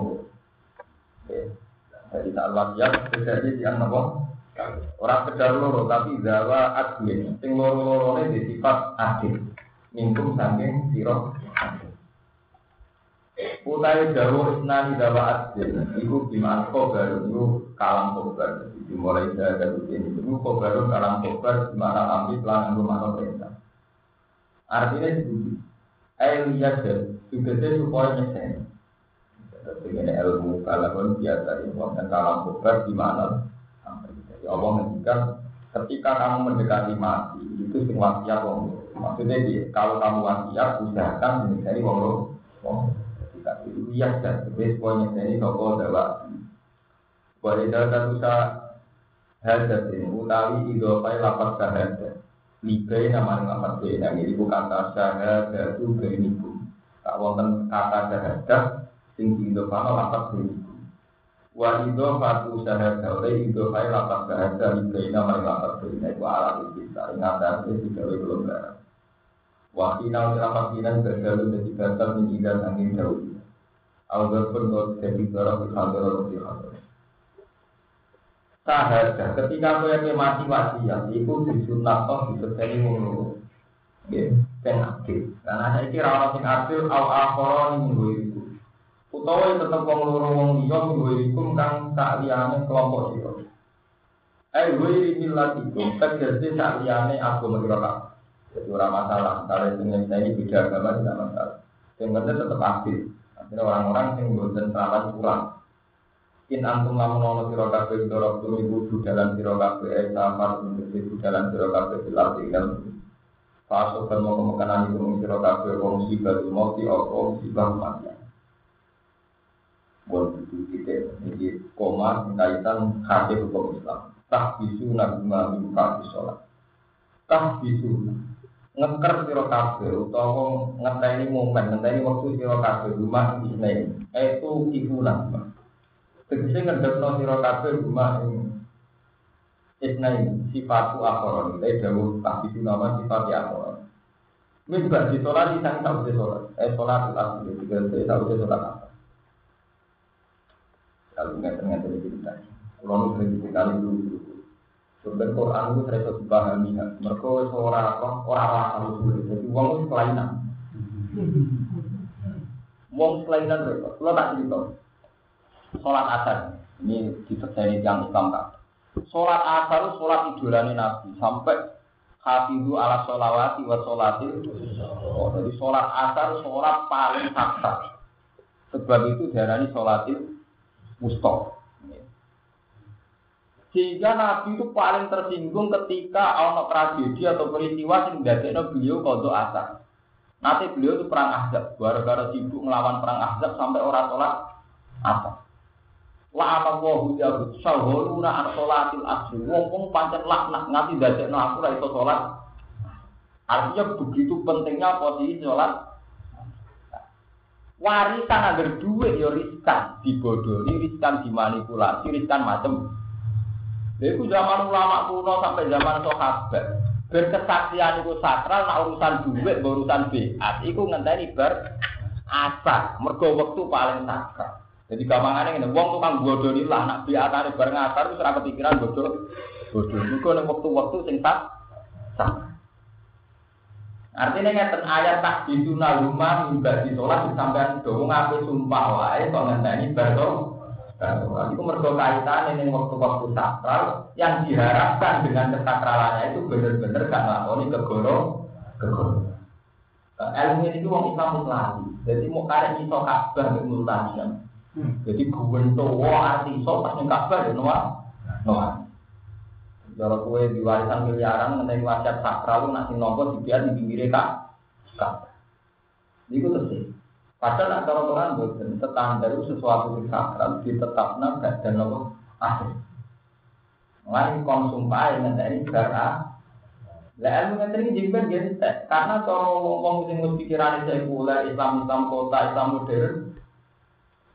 Jadi saat wasiat terjadi yang nopo Orang sekedar loro tapi zawa adil. Sing loro-lorone di sifat adil. Mingkum saking siro Utai dawu isnani dawa adil. Iku gimana kobar itu kalam kobar. Jadi mulai dari ini. Itu kobar kalam kobar gimana ambil pelan rumah perintah. Artinya itu. Ayo lihat. Juga supaya nyesen. Dengan ilmu kalaupun biasa ini. Dan kalam kobar gimana jadi Allah menghentikan ketika kamu mendekati mati itu semua wong maksudnya kalau kamu wasiat usahakan menjadi wong wong itu iya dan sebes poinnya ini toko dawa Walida katusa hadatin utawi idopai lapat sahada Libai nama lapat beda Ini bukan kata syahadatu bainikum Tak wonten kata syahadah Sing diidopano lapat bainikum Wa ido fatu syahada oleh ido fai lapat bahasa Ibaina mari lapat baina Iku alat kita Ingatan itu digawe kelonggaran Wa kinau lapat kinan Gagalu jadi batal min idan angin jauh Algar pun kau jadi darah Bilhadar Bilhadar Sahadah ketika kau yang mati wasiat Iku disunat toh disertai mulu yang adil Karena saya kira orang yang adil Al-Akhara ini utawa tetep wong loro wong liya duwe ikum kang sak liyane kelompok sira. Eh gue milat itu tegese sak liyane agama sira Jadi ora masalah, kalau saya ini beda agama tidak masalah. Yang penting tetap aktif. Akhirnya orang-orang yang bosan salah kurang. In antum lamun ono sira kabeh turu ibu dalan sira kabeh eh safar ibu dalan sira kabeh dilatih dan Fasuk dan mau kemakanan ibu sira kabeh wong sibah mati atau sibah mati buat itu kita ini koma kaitan hati hukum Islam. Tak bisu nabi buka di sholat. Tak bisu ngeker siro kafe utawa ngeteni momen ngeteni waktu siro kafe rumah isne itu nabi tegese ngedekno siro kafe rumah ini isne sifatu akhoron itu jauh tak bisu nama sifat ini juga di sholat di sana tak bisa sholat eh sholat tak bisa tak bisa sholat apa kalau nggak ternyata ini cerita. Kalau nu sering dikali dulu. Sebenarnya Quran itu saya dipahami. Mereka orang apa orang asal usul. Jadi uang itu kelainan. Wong kelainan repot. Lo tak cerita. Sholat asar. Ini dipercaya yang Islam kan. Sholat asar sholat idolani Nabi sampai hafidu ala sholawati wa sholatil. Oh, jadi sholat asar sholat paling saksa. Sebab itu diarani sholatil wusta. Sehingga Nabi itu paling tersinggung ketika ono tragedi atau peristiwa yang dadekno beliau kodok asar. Nanti beliau itu perang Ahzab, gara-gara sibuk melawan perang Ahzab sampai orang sholat apa? La apa wahu yahud syahuluna an sholatil asri. Wong pancen laknat nganti dadekno aku ra iso sholat. Artinya begitu pentingnya posisi sholat. Warisan agar duit ya riskan dibodohi, riskan dimanipulasi, riskan macam. Itu zaman ulama kuno sampai zaman sahabat. Berkesaksian itu sakral nak urusan duit urusan biat. Itu ngenteni ber asar mergo waktu paling sakral. Jadi gampangannya ini wong tukang bodoh lah nak biatane bareng asar itu serah kepikiran bodoh bodoh itu waktu-waktu sing tak Artinya ngeten ayat tak dituna rumah mimbar di sholat sampai doang ngaku sumpah wae kok ngenteni itu mergo kaitan ini waktu-waktu sakral yang diharapkan dengan kesakralannya itu benar-benar gak ngelakoni kegoro kegoro. Uh, ilmu ini wong Islam lagi. Jadi mau kalian iso kabar di multanian. Jadi guen tua arti iso pas ning kabar ya noa noa. Kalau kue di warisan miliaran mengenai wasiat sakral lu nasi nopo dibiar di pinggirnya kak. Kak. Itu terus Padahal nak cara Quran bukan standar sesuatu yang sakral ditetapkan dan nopo akhir. Mulai konsumsi yang dari cara lah ilmu tadi jimben gitu karena kalau ngomong sing pikiran sekuler Islam Islam kota Islam modern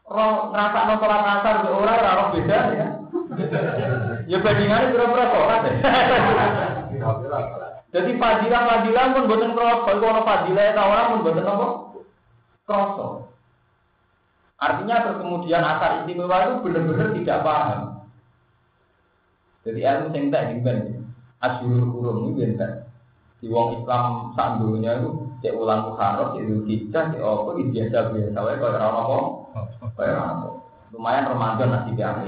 roh ngerasa no sholat asar be orang roh beda ya. Ya bandingannya berapa sholat ya. Jadi fadilah fadilah pun buatan cross kalau fadilah itu orang pun buatan apa kroso. Artinya terus kemudian asar istimewa itu benar-benar tidak paham. Jadi ilmu sing tak dimben. Asyurul kurum ini benten. Di wong Islam sandunya itu cek ulang muharram, cek kita, cek apa di biasa biasa wae kaya ora apa. Apa. Lumayan Ramadan nanti biasa.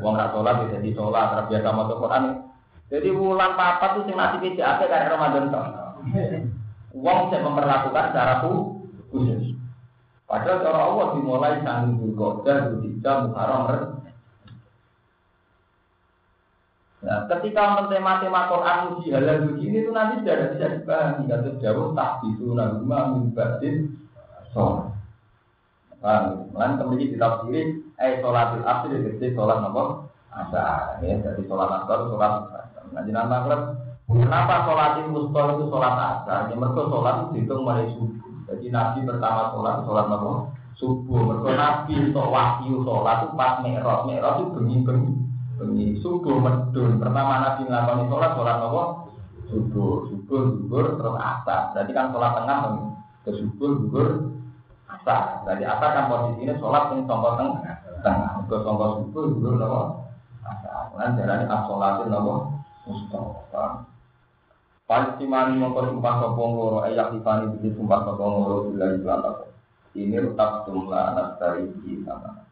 Wong ra salat bisa di salat, terbiasa maca Quran. Jadi bulan papat itu sing cek apa kaya Ramadan tok. Wong sing memperlakukan secara khusus. Padahal cara Allah dimulai sanggup Zulqa'dah, Zulhijjah, Muharram, Nah, ketika mentema-tema Quran uji halal uji ini itu nanti sudah bisa dipahami. Kata jauh tak bisu naguma min badin sholat. Paham? Lan kemudian kita pilih eh sholatil asri jadi sholat apa? Asar. Ya, jadi sholat asar, sholat. Nah, jenang maghrib. Kenapa sholatil musta itu sholat asar? Ya, mereka sholat itu dihitung mulai subuh. Jadi Nabi pertama sholat, sholat apa? Subuh. Mereka Nabi untuk wahyu sholat itu pas mi'raj. Mi'raj itu bengi-bengi. Bengi subuh medun. Pertama Nabi ngelakoni sholat, sholat apa? Subuh. Subuh, subuh, terus asar. Jadi kan sholat tengah ke subuh, subuh, asar. Jadi asar kan posisinya sholat yang tombol tengah. Tengah. Ke tombol subuh, subuh, apa? Asar. Kemudian jalan as-sholatin apa? Mustafa. Palestimani mongko sumpah sopong loro ayak tifani bisa sumpah sopong loro bila iklan apa. Ini tetap jumlah anak dari di sana.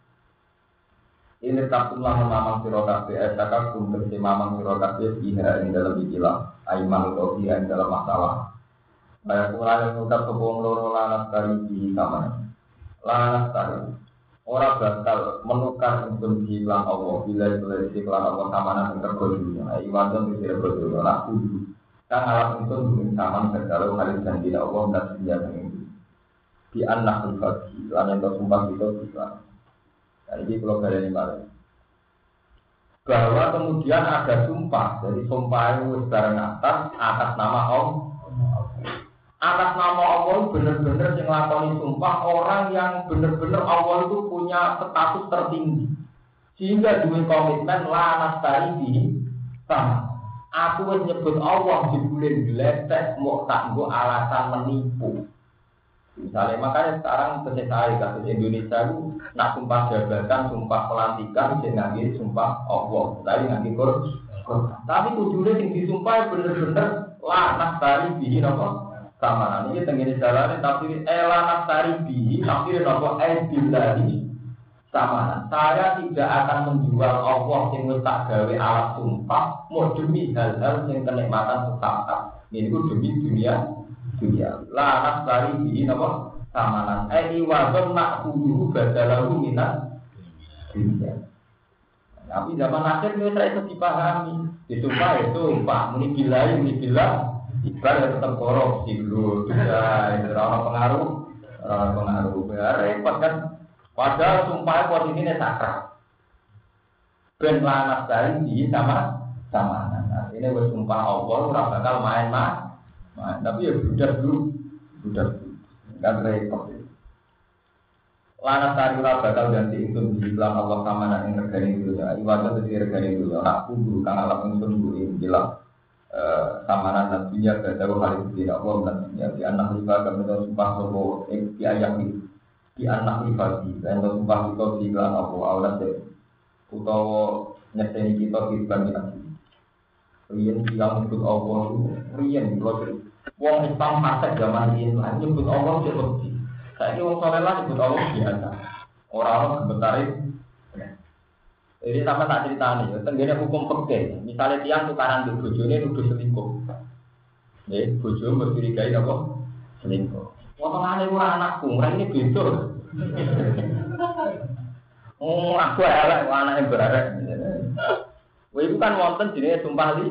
Ini tetap jumlah mamang sirokabe esaka kum bersih mamang sirokabe biha ini dalam ikilah aiman biha ini dalam masalah. Baik kurang yang ucap sopong loro lanas dari di sana. Lanas dari Orang bakal menukar hukum hilang Allah bila itu dari Allah sama nanti tergodunya. Iwan dan bisa tergodunya. Nah, kan alat itu mungkin sama kalau hari janji Allah dan senjata ini. Di anak berbagi lain yang sumpah itu bisa nah ini kalau kalian ini bahwa kemudian ada sumpah jadi sumpah itu bareng atas atas nama Allah. Atas nama Allah benar-benar yang lakoni sumpah orang yang benar-benar Allah itu punya status tertinggi. Sehingga dua komitmen lanas tadi di sama Aku wis nyebut Allah jebule gletek mau tak nggo alasan menipu. Misalnya makanya sekarang selesai kasus Indonesia itu nak sumpah jabatan, sumpah pelantikan, sing ngangge sumpah Allah, tapi ngangge Quran. Tapi tujuannya yang disumpah bener-bener lah nas tari bihi apa? Sama ini tenggine jalan tapi elana tari bi tapi nopo billahi sama. Saya tidak akan menjual Allah yang tak gawe alat sumpah mau demi hal-hal yang kenikmatan sesaat. Ini ku demi dunia dunia. Lanas tari bi nopo samanan. Eh iwadon nak kudu badalahu minat dunia. Tapi zaman akhir ini saya itu dipahami. Disumpah itu sumpah. Ini bila, ini bila. Iqbal ya tetap korupsi dulu, ya itu pengaruh, pengaruh, ya repot kan. Padahal sumpah posisinya sakral. Ben lanas di sama sama. Nah, ini bersumpah Allah, orang bakal main mah, main. Tapi ya budak dulu, budak dulu, kan repot. Lanas tari ora bakal ganti itu di bilang Allah sama yang regani itu ya. Ibadah itu regani ya. Aku guru kang alam itu guru bilang Eh, samaran nantinya ke dalam hal itu tidak Allah nantinya di anak riba kami sumpah sopo eh, di ayat ini di anak riba di dan sumpah kita di gelang apa awalnya deh utawa nyeteni kita di bulan nanti Rian bilang nyebut Allah itu Rian kalau Wong Islam masa zaman ini lah nyebut Allah itu lebih saya ini wong soleh lah nyebut Allah biasa orang-orang gebetarin jadi sama tak cerita nih, tenggine hukum peke. Misalnya tiang tukaran di bojone nuduh selingkuh. Ya, bojo mencurigai apa? Selingkuh. Potongane ora anakku, ora ini beda. Oh, aku elek anake berarek. Wah, itu kan wonten jenenge sumpah li.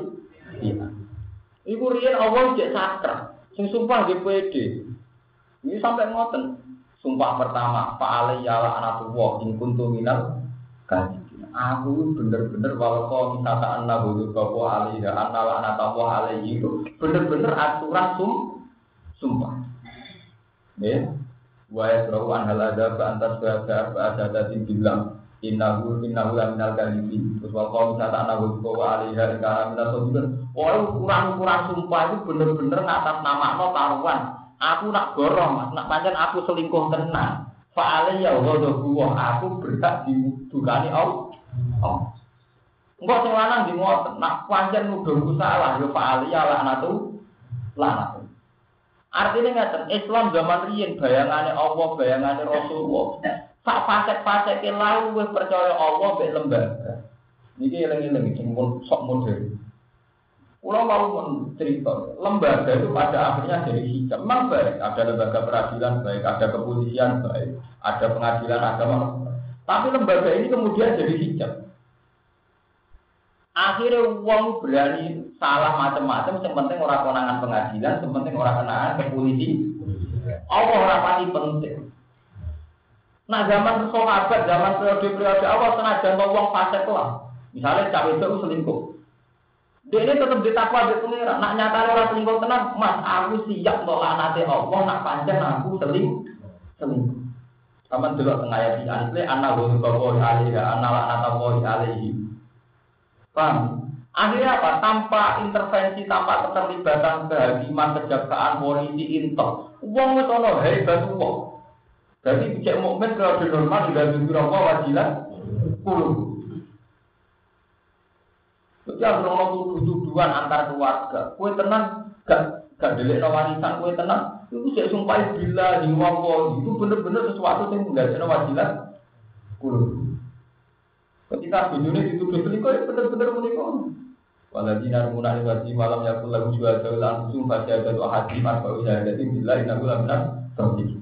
Iya. Iku riyen Allah cek sakra. Sing sumpah nggih pede. Ini sampai ngoten. Sumpah pertama, Pak Ali ya anak in kuntu minal kaji. Aku bener-bener kalau kau misalkan anak butuh kau alih ya anak tahu alih itu bener-bener aturan sum sumpah. Ya, Wahai perahu anhal ada antas berada berada tadi bilang innahu innahu minal kalibin. Terus misalkan anak butuh kau alih ya karena minal sobiran. Oh ukuran-ukuran sumpah itu bener-bener ngatas nama no taruhan. Aku nak gorong, nak panjang aku selingkuh tenang. Fa'alai ya Allah, aku berhak didukani Allah. Oh. Enggak sing lanang di ngoten, nak pancen nuduhku salah yo Pak Ali ya laknatu laknatu. Artinya ngeten, Islam zaman riyen bayangane Allah, bayangane Rasulullah. Sak fasek-fasek lalu wis percaya Allah mek lembaga. Niki eling-eling sing sok modern. Pulau mau cerita, lembaga itu pada akhirnya jadi hijab. Memang baik, ada lembaga peradilan baik, ada kepolisian baik, ada pengadilan agama. Tapi lembaga ini kemudian jadi hijab. Akhirnya uang berani salah macam-macam, yang penting orang konangan pengadilan, yang penting orang kenangan ke polisi. Allah orang pasti penting. Nah zaman sahabat, zaman periode-periode awal senajan uang fase lah. Misalnya cawe itu selingkuh. Dia ini tetap ditakwa di pengira. Nak nyata orang selingkuh tenang, mas aku siap nolak nanti Allah, nak panjang aku seling selingkuh. Sama dulu tengah ayat di asli, anak wong bawa alaihi, anak bawa alaihi. Paham? Akhirnya apa? Tanpa intervensi, tanpa keterlibatan kehakiman, kejaksaan, polisi, intel. Uang itu ono hebat uang. Jadi cek mukmin kalau di normal juga jujur apa wajilah puluh. Jadi harus ono tuduh-tuduhan antar keluarga. Kue tenang, gak gak delik no warisan. Kue tenang, itu saya sumpah bila di itu bener-bener sesuatu yang nggak ada wajilah puluh. Ketika bidune dituduh selingkuh, ya benar-benar menikah. Waladina rumuna wajib malam yakul lagu jual jauh langsung baca jatuh hati mas bau jadi bila ini aku laminan tauhid.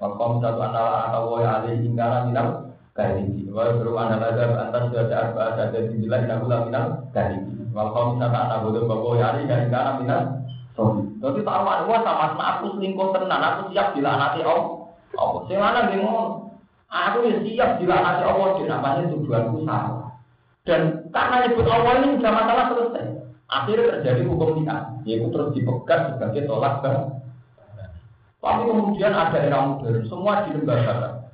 Wakom satu anak atau woi alih ingkara minal kahiji. Woi beru anak ada antar sudah ada jadi bila ini aku laminan kahiji. Wakom satu anak bodoh bawa alih dan ingkara minal tauhid. Jadi taruhan wah sama sama aku selingkuh tenan aku siap bila nanti om. Oh, sing mana bingung. Aku siap dilaknati Allah di namanya tujuanku salah. Dan karena nyebut Allah ini sudah masalah selesai. Akhirnya terjadi hukum nikah, yaitu terus dipegang sebagai tolak ke. Tapi kemudian ada era modern, semua di lembaga.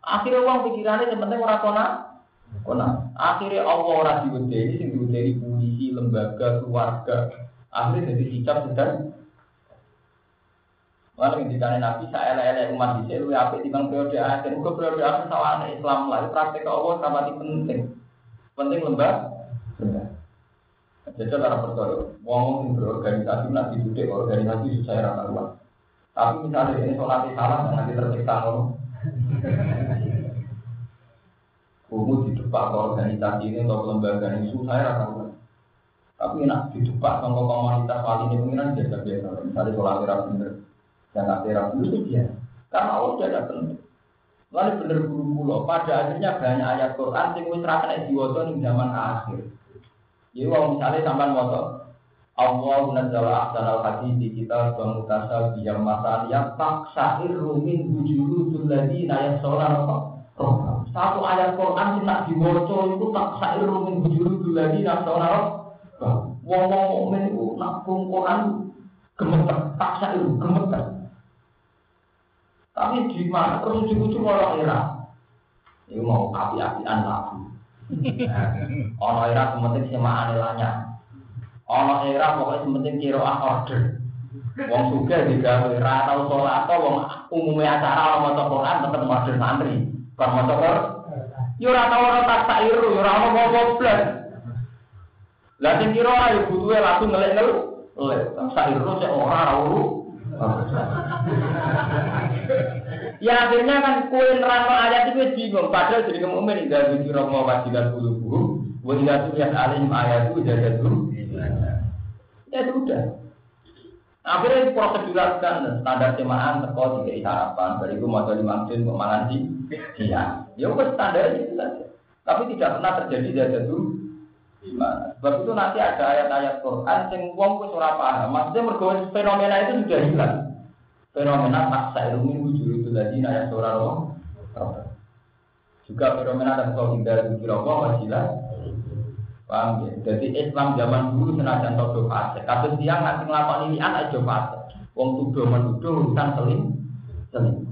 Akhirnya uang pikirannya yang penting orang kona, kona. Akhirnya Allah orang diwedeni, sing diwedeni polisi, lembaga, keluarga. Akhirnya jadi sikap sedang Lalu ketika Nabi saya elek umat di sini, apa di bang periode akhir, ke periode akhir sawana Islam lah, praktek Allah sama di penting, penting lembah. jajal cara percaya. Wong sing berorganisasi nanti duduk organisasi saya rasa luas. Tapi misalnya ini sholat salah nanti tersiksa loh. Kamu di depan organisasi ini atau lembaga ini saya rasa luas. Tapi nak di depan sama komunitas wali ini mungkin biasa biasa. Misalnya sholat tidak bener, tidak bener itu dia. Karena Allah tidak bener. Lalu bener guru pulau. Pada akhirnya banyak ayat Quran yang wis ra kena ning zaman akhir. Jadi kalau misalnya sampai moto Allah nazzala ahsanal hadis di kita bang mutasa biyam masal yang tak sahir rumin bujuru ladina yang sholat Satu ayat Quran yang nak diwaca itu tak sahir rumin bujuru ladina sholat Wong-wong mukmin itu nak Quran gemeter, tak sahir gemeter. Tapi di mana terus ujung-ujung orang era itu mau api-apian lagu. Ono era sementing semaan elanya. Ono era pokoknya sementing kiroah order. Wong suka juga ra tau sholat atau wong umumnya acara orang maca Quran tetep order santri. Kon maca Quran. Yo ora tau ora tak sairu, yo ora ono goblok. Lah sing kira ayo butuhe langsung ngelek-ngelek. Lek, sairu sik ora ora Ya akhirnya kan kue nerang ayat itu bingung. Padahal jadi kemumin tidak bikin romo wajiban bulu bulu. Tidak tulis alim ayat itu jadi dulu. Ya sudah. Akhirnya prosedural kan standar jemaah teko tiga harapan. Dari itu mau dimaksud pemangan di dia. Ya udah standar itu saja. Tapi tidak pernah terjadi jadi dulu. Gimana? Sebab itu nanti ada ayat-ayat Quran yang wong wis ora paham. Maksudnya mergo fenomena itu sudah hilang. Fenomena tak saya wujud itu lagi naya saudara Juga fenomena dan kau hindar di rawa wasilah. Paham ya? Jadi Islam zaman dulu senajan todo fase. Kasus dia ngasih ngelakon ini anak fase. Wong tuduh menuduh urusan seling seling.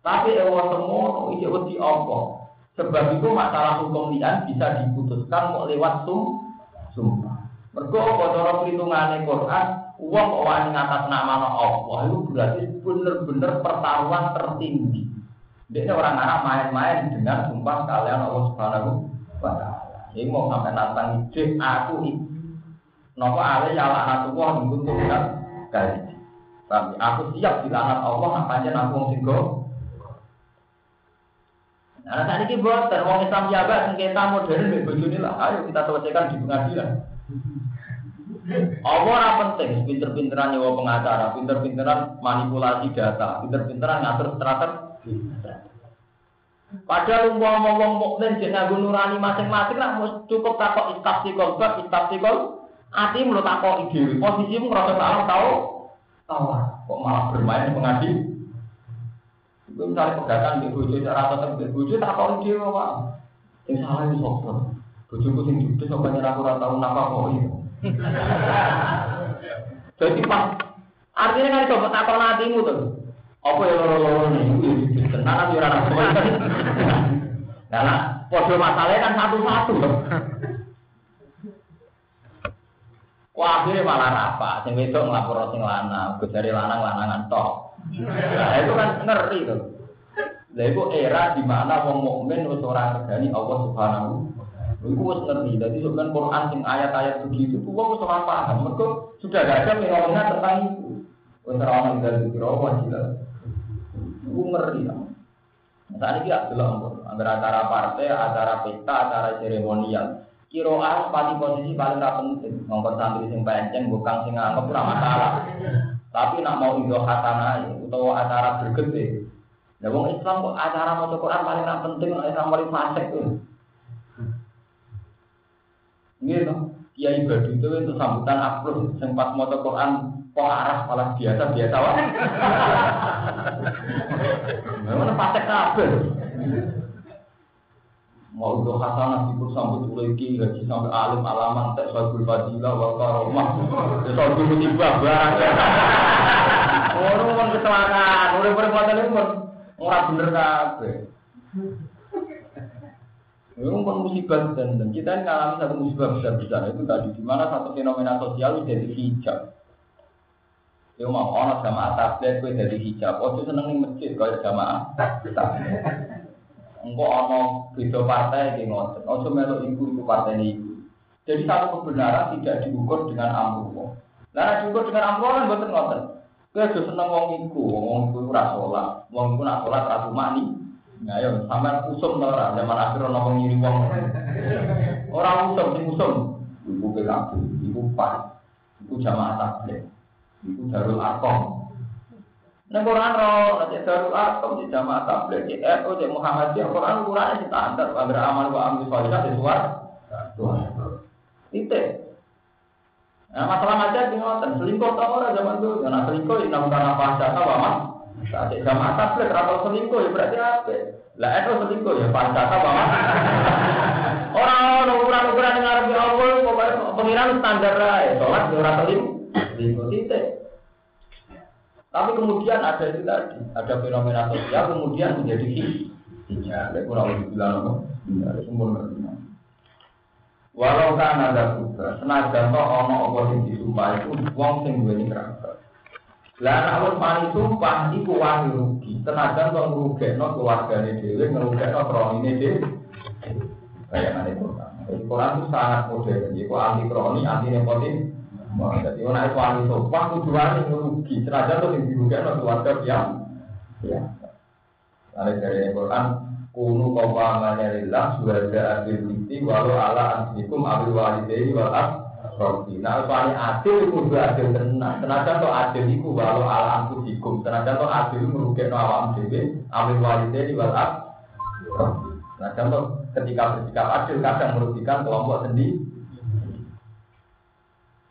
Tapi ewa semua itu wedi apa? Sebab itu masalah hukum lian bisa diputuskan mau lewat sum sumpah. Mergo cara perhitungane Quran, uang wani ngatas nama Allah itu berarti benar-benar pertaruhan tertinggi. Dia orang anak main-main dengan sumpah kalian Allah Subhanahu wa taala. Ini mau sampai nantang ide aku ini. Nopo ale ya laknat Allah untuk kali. Tapi aku siap dilaknat Allah aja aku wong sing Nah, saat ini buat orang Islam jabat sengketa modern di lah. Ayo kita selesaikan di pengadilan. Apa ora penting pinter-pinteran nyewa pengacara, pinter-pinteran manipulasi data, pinter-pinteran ngatur strategi. Padahal umpama wong mukmin jek nganggo nurani masing-masing lah cukup takok istastikol bab istastikol ati mulu takok ide. Posisimu ngerasa salah tau tahu kok malah bermain pengadilan. Gue misalnya pegangan di bojo, cara tetap di bojo, tak kau dia apa? Yang salah itu sopor. Bojoku sing judes, apa nyerah aku tahu napa kok ini. Jadi pas, artinya kan coba takon hatimu tuh. Apa ya loro-loro nih? Tenang aja orang apa Nah, nah, podo masalahnya kan satu-satu. Wah, akhirnya malah apa? Sing wedok ngelapor sing lanang, gue dari lanang lanangan tok. Nah, itu kan ngeri tuh. Lah itu era di mana wong mukmin wis ora Allah Subhanahu Iku wis ngerti. Dadi kan Quran sing ayat-ayat begitu tuh wong wis ora paham. Mergo sudah gak ada fenomena tentang itu. Wis ora ono dari kira jelas. Iku ngeri. Saat ini tidak jelas, antara acara partai, acara pesta, acara seremonial. Kiroah pati posisi paling penting. Ngomong santri sing penceng, bukan sing anggap ora masalah. Tapi nak mau ido khatana atau acara bergede. Nah, wong Islam kok acara mau Quran paling nak penting Islam paling fasik tuh. Gitu. Kiai Badu itu itu sambutan aplus yang pas mau Quran kok arah malah biasa biasa wae. Mana fasik kabeh mau itu hasanah di sambut uleki gaji sampai alim alaman tak sabul fadilah karomah ya sabul musibah barang orang kan kecelakaan orang perbuatan itu orang bener kabe Memang kan musibah dan, kita ini ngalami satu musibah besar besar itu tadi di mana satu fenomena sosial jadi hijab. Itu mau orang sama atas dia jadi hijab. Oh, itu seneng masjid kalau jamaah. Engko ana beda partai iki ngoten. Aja melok iku iku partai iku. Jadi satu kebenaran tidak diukur dengan amruh. Nah, diukur dengan amruh kan bukan ngoten. Kowe aja seneng wong iku, wong iku ora salat. Wong iku nak salat ra mani. Nah, ayo sampean usum ora zaman akhir ana wong ngiri wong. Ora usum usum. Iku ke kabeh, iku pas. Iku jamaah tabligh. Iku darul arqam. Nek Quran ro, nek darul arqam di jamaah tabligh, di NU, di Muhammadiyah, Quran ukurannya standar. Agar amal wa amil salihah di suar. Titik. Nah, masalah macam ini ngoten, selingkuh tau ora zaman dulu. Nah, selingkuh ini namun karena pasca apa mas? Saat jamaah tabligh, kalau selingkuh ya berarti apa? Lah itu selingkuh ya pasca apa mas? Orang ukuran-ukuran yang ngarep Allah, pokoknya pengiran standar ya, sholat ya ora selingkuh titik. Tapi kemudian ada itu tadi, ada fenomena sosial kemudian menjadi hijab. Ya, kurang bilang apa? Ya, sempurna. Walau kan ada juga, senajan toh ono apa sing disumpah itu wong sing duweni kerabat. Lah nek wis mani sumpah iku wani rugi. Senajan toh ngrugekno keluargane dhewe, ngrugekno kronine dhewe. Kayak ngene Quran. Jadi Quran itu sangat modern. Iku anti kroni, anti nepotis. Jadi orang wani sumpah kudu wani rugi. Senajan toh sing dirugekno keluarga dia. Ya. Ada dari Quran, kunu qawamana lillah suhada adil binti walau ala ansikum abil walidaini wal asrofi nah soalnya adil kudu adil tenang tenaga to adil itu walau ala ansikum tenaga to adil merugikan awam dewi abil walidaini wal asrofi nah contoh ketika bersikap adil kadang merugikan kelompok sendiri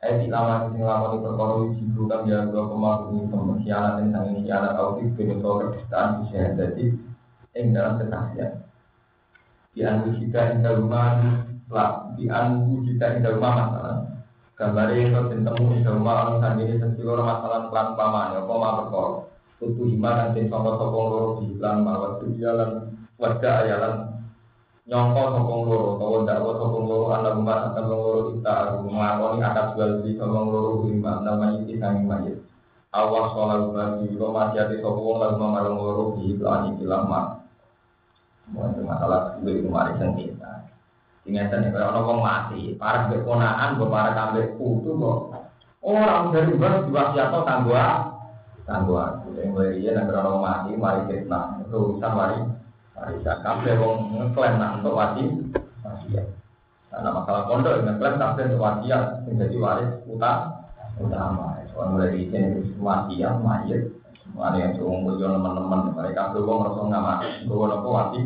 Di lama sing lama di perkara wiji bukan dua koma ini pemesianan dan sang siaran audit berusaha kedustaan bisa jadi ing dalam kesaksian. Di anu jika ing rumah lah di anu jika ing rumah masalah. Gambar itu tentang ing rumah saat ini sensitif masalah pelan paman ya koma perkara. Tutu hima dan tim songkot sokong loro di iklan bahwa tujuan wajah ayalan nyongko sokong loro atau dakwa sokong loro anak rumah akan loro kita mengakoni atas jual beli sokong loro lima namanya itu kami mayit awas sholat bagi lo masih ada sokong lalu memarang loro di iklan ini lama itu masalah gue itu mari sengketa. Ingatan kalau orang mati para keponaan para kambing putu kok. Orang dari bar diwasiato tangguh tangguh yang beri ya negara orang mati mari itu urusan mari Bisa kabeh wong ngeklaim nak untuk wajib wasiat. Karena masalah pondok ngeklaim kabeh untuk wasiat menjadi waris utang utama. Soal mulai di sini wasiat mayat. Ada yang suruh ngumpul teman-teman mereka tuh wong ngerasa nggak mati. Gue nopo wajib.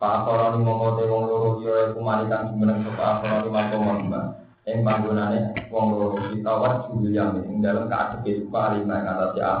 Pak Koroni ngomote wong loro yo iku manikan jumeneng Pak Koroni mampu mbak. Ing panggonane wong loro ditawat julian ing dalam keadaan Pak lima yang atas ya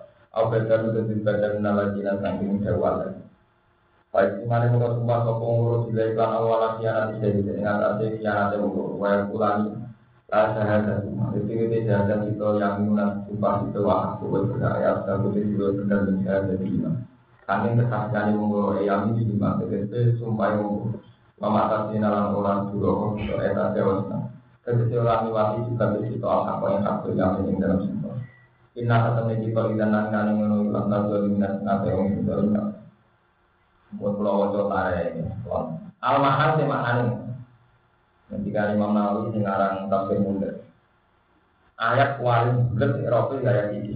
Abadar itu dibaca minala jinan samping jawal Baik di mana kita semua sopong urut bila iklan awal kianat tidak bisa atas kianat yang urut Wayang kulani La syahadat Itu itu syahadat itu yang minunan sumpah itu wah aku berdaya Aku itu benar dan syahadat iman Kami kesaksian yang urut Eyam ini lima. Itu sumpah yang urut Mematasi nalang orang Untuk etat jawasna Ketika orang niwati juga bersitu al-haqqa yang hakul yang dalam sumpah Inna kata meji kalau kita nang nang ngono ilang tak jual minat ngape wong. Buat pulau wajah tare ini. Al mahal sih maknanya. Ketika Imam Nawawi sekarang tafsir mundur. Ayat paling bulat Rasul kayak ini.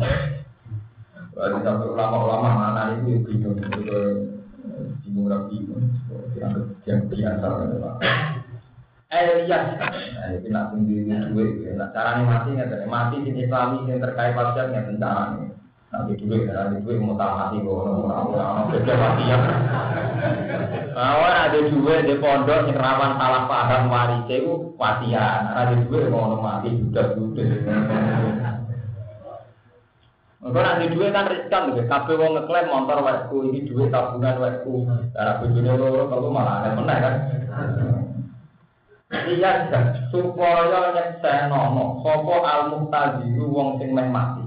Lalu sampai ulama-ulama mana itu bingung itu bingung rapi yang biasa Elias. Nah, ini nak sendiri duit. Nah, caranya mati nggak mati di Islami yang terkait pajak yang bencana Nanti duit, nanti duit mau tak mati kok, orang-orang beda mati ya. Awal ada duit di pondok yang rawan salah paham waris itu matian. Ada duit mau mati sudah sudah. Engko nanti duit kan riskan lho, kabeh wong ngeklaim motor wekku iki duit tabungan wekku. Cara bojone loro kalau malah aneh meneh kan. Iya, supaya nyeksenono sapa al-muqtadiru wong sing meh mati.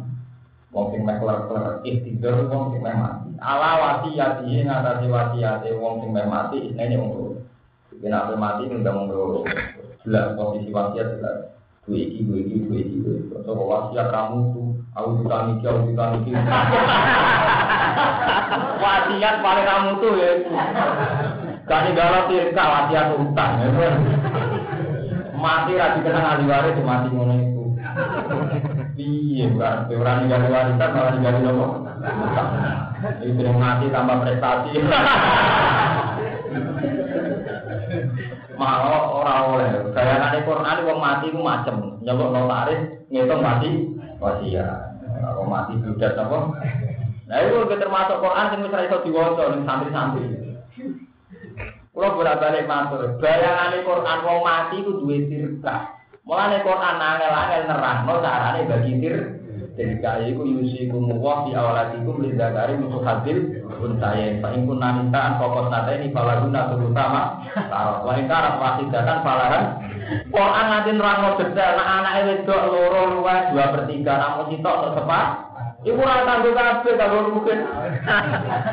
Wong sing meh keler-keler ikhtidur wong sing meh mati. Ala wasiyati ngatasi wasiyate wong sing meh mati isine wong loro. Yen mati ndang wong loro. Jelas posisi wasiat jelas. Dua iki, dua iki, dua iki, dua iki. So wasiat kamu tuh, aku ditani iki, aku ditani iki. Wasiat paling kamu tuh ya. Kali galau tirka wasiat utang. Mati ra dikenang ahli waris mati ngono iku. Piye berarti ora ninggali warisan malah ninggali nopo? Itu yang mati tambah prestasi. Malah ora oleh. Gayane Quran wong mati ku macem. Nyeluk notaris ngitung mati wasiat. Kalau mati budak apa? Nah itu termasuk Quran sing wis iso diwaca ning santri-santri. Kulo bolak-balik matur, bayangane Quran wong mati ku duwe tirka. Mulane Quran angel-angel nerangno carane bagi tir tirka iku yusikum wa fi awladikum lidzakari musuh hadil unsayen. Fa in kunna minta pokok nate ini falaguna terutama taruh. Wa in karat wasidatan falahan Quran nanti nerangno detail nek anake wedok loro luwes 2 per 3 namun sitok tok sepak Iku ora tanggo kabeh kalau mungkin.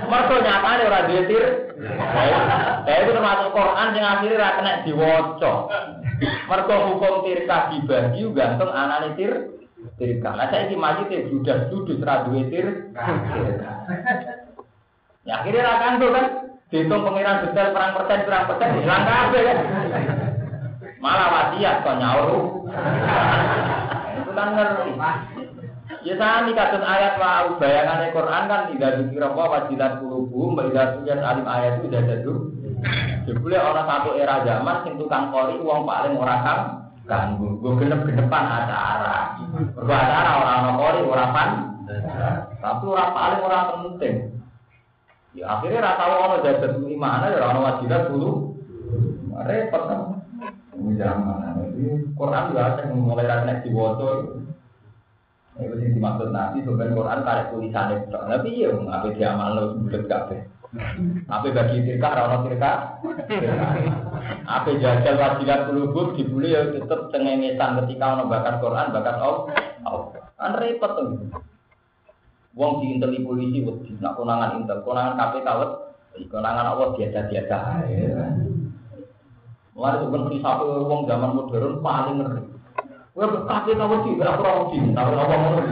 Mergo nyatane ora duwe tir. Ya itu termasuk Quran sing akhire ra kena diwaca. Hukum tirka dibagi gantung anane tir tirka. Lah saiki majite sudah judus ra duwe tir. Ya akhirnya ra kanggo kan. Dihitung pengiran detail perang persen perang persen hilang kabeh kan. Malah wasiat kok nyaur. Itu kan ngerti. Ya sami kados ayat wa bayangan Quran kan tidak dikira apa wajilat kulubu mbak alim ayat itu tidak ada Jebule orang satu era zaman sing tukang kori uang paling ora kang ganggu. Gue genep-genepan acara. Mergo acara orang ono kori ora pan. Tapi ora paling ora penting. Ya akhirnya ora tau ono jagat mana ya ono wajilat dulu. Repot kan. Ini zaman. Quran juga ada mulai rakyat diwaca itu sih dimaksud nanti sebenarnya Quran tarik tulisan itu. Tapi iya, apa dia amal lo bulat kafe. Apa bagi tirka, rano tirka. Apa jajal wajilat kulubur dibuli ya tetap cengengesan ketika ono bakat Quran, bakat Allah. Kan repot tuh. Wong di intel polisi wedi nak konangan intel, konangan KPK wedi, konangan Allah biasa-biasa. Mulai sebenarnya satu wong zaman modern paling ngeri. Gue kamu sih, berapa orang sih, tahu apa mau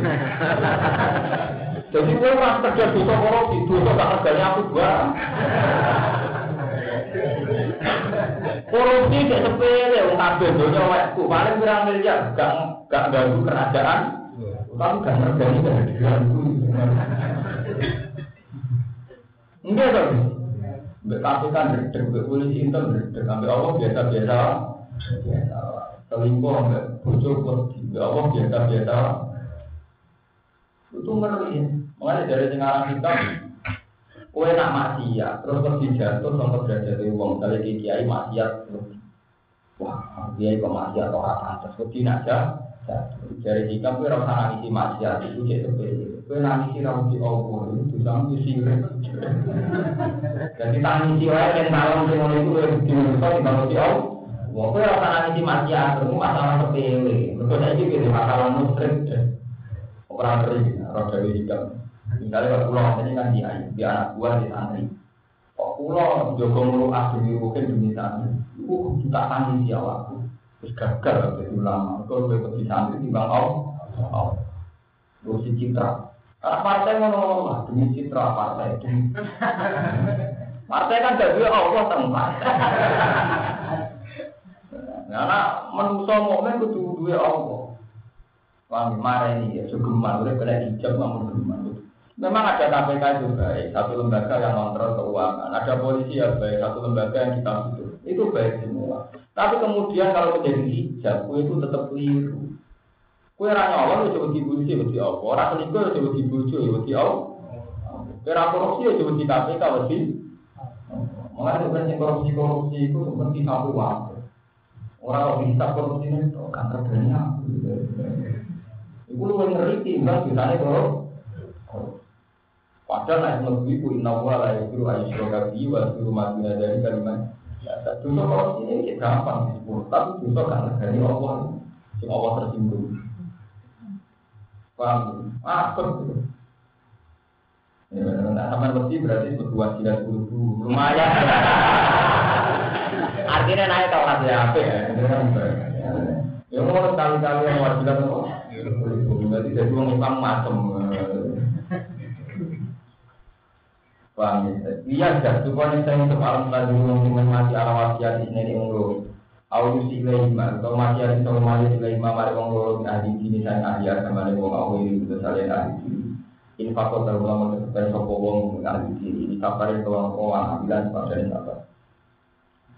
Jadi gue pas kerja dosa korupsi, dosa gak kerjanya aku. Korupsi gak sepele, wong kabeh dosa wekku, paling miliar, gak gak ganggu kerajaan, tapi gak diganggu. Enggak dong. Mbak mbak polisi itu biasa-biasa. Biasa. Selingkuh, mbak bojo wedi ya Allah biasa-biasa. Itu ngeri makanya dari sekarang kita kue nak maksiat terus pergi jatuh sama derajat uang dari kiai maksiat wah kiai kok maksiat atau apa terus wedi aja dari jika kue rasa nangisi maksiat itu jadi sepele kue nangisi ramu di Allah itu sama sirik jadi tangisi orang yang dalam dengan itu di bawah di Allah Wong kowe ora nangisi maksiat, itu masalah sepele. Mergo saiki iki masalah musyrik. Ora ngeri, ora gawe hikam. Misalnya kalau pulau ini kan dia, dia anak buah di santri. Kok pulau jogo mulu asli mungkin demi santri. Itu kita tangisi awakku. Terus gagal jadi ulama. Kalau gue di santri timbang kau, kau. Terus citra. Karena partai ngono demi citra partai. Partai kan jadi Allah tempat. Karena manusia mukmin kudu duwe Allah. Paham marah ini ya, segeman, udah kena hijab namun geman. Memang ada KPK itu baik, satu lembaga yang kontrol keuangan. Ada polisi yang baik, satu lembaga yang kita butuh. Itu baik semua. Tapi kemudian kalau menjadi hijab, kue itu tetap keliru. Kue ranya Allah ya coba ya di Allah. Orang selingkuh ya coba dibujuk ya di Allah. Kue korupsi ya coba di KPK ya di. Mengenai sebenarnya korupsi korupsi itu seperti satu waktu. Orang bisa korupsi ini kan terjadinya. Ibu lu ngeri timbang biasanya korupsi. Padahal naik lebih ku inna wa la yasiru ayyusroka bi wa yasiru madina dari kalimat Ya, dosa korupsi ini gampang disebut, tapi dosa karena dari Allah, si Allah tersinggung. Paham? Akut gitu. Ya, nah, sama mesti berarti berdua tidak dulu lumayan. Artinya naik kalau kasih apa ya? Ya mau sekali-kali yang wajiban kok. Berarti jadi orang Islam macam. Paham ya? Iya, dah. Supaya saya untuk alam tadi yang mati ala wasiat ini di. Aku si lima, atau mati ada sama mati lima, mari wong loro bin ahli saya ahli sama wong aku ini sudah salin ahli sini. Infakot dalam lama sesuai sopo wong ahli sini. Ini kabarin ke wong wong bilang pada ini apa?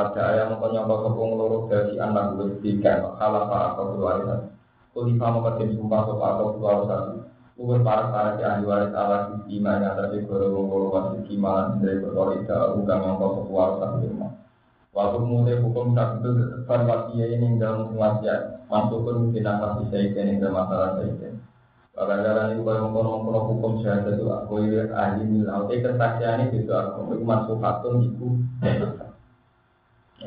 Pada ayam penyongkot sepuang loro dari anak gue tiga kalah para keluarga. Kulifa mengkatim sumpah sopa atau keluar satu Uwe para para ke ahli waris ala sisi mana Tapi goro goro wasit kimalan Dari berkor ida ugang yang kau keluar satu rumah Waktu mulai hukum tak itu Tetap wasia ini dalam wasia Masuk pun kita pasti saya ini dalam masalah saya Kadang-kadang itu kalau mengkono-mengkono hukum syahadat itu Aku ahli milau Eh kesaksian itu aku Masuk hatun itu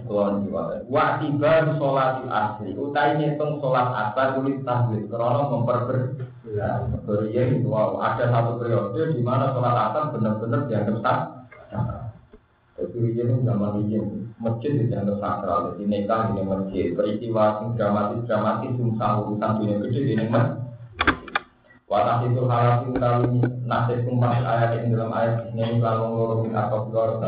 Kulon jiwa. Wa tiba sholat asli. Utai ngitung sholat asar tulis tahlil. Karena memperber. Beriya itu ada satu periode di mana sholat asar benar-benar dianggap sah. Jadi ini zaman ini masjid dianggap sakral. Jadi nikah ini masjid. Peristiwa yang dramatis dramatis susah urusan dunia gede ini masjid. Watah itu halal itu kali nasib kumpah ayat yang dalam ayat ini kalau ngurung atau keluar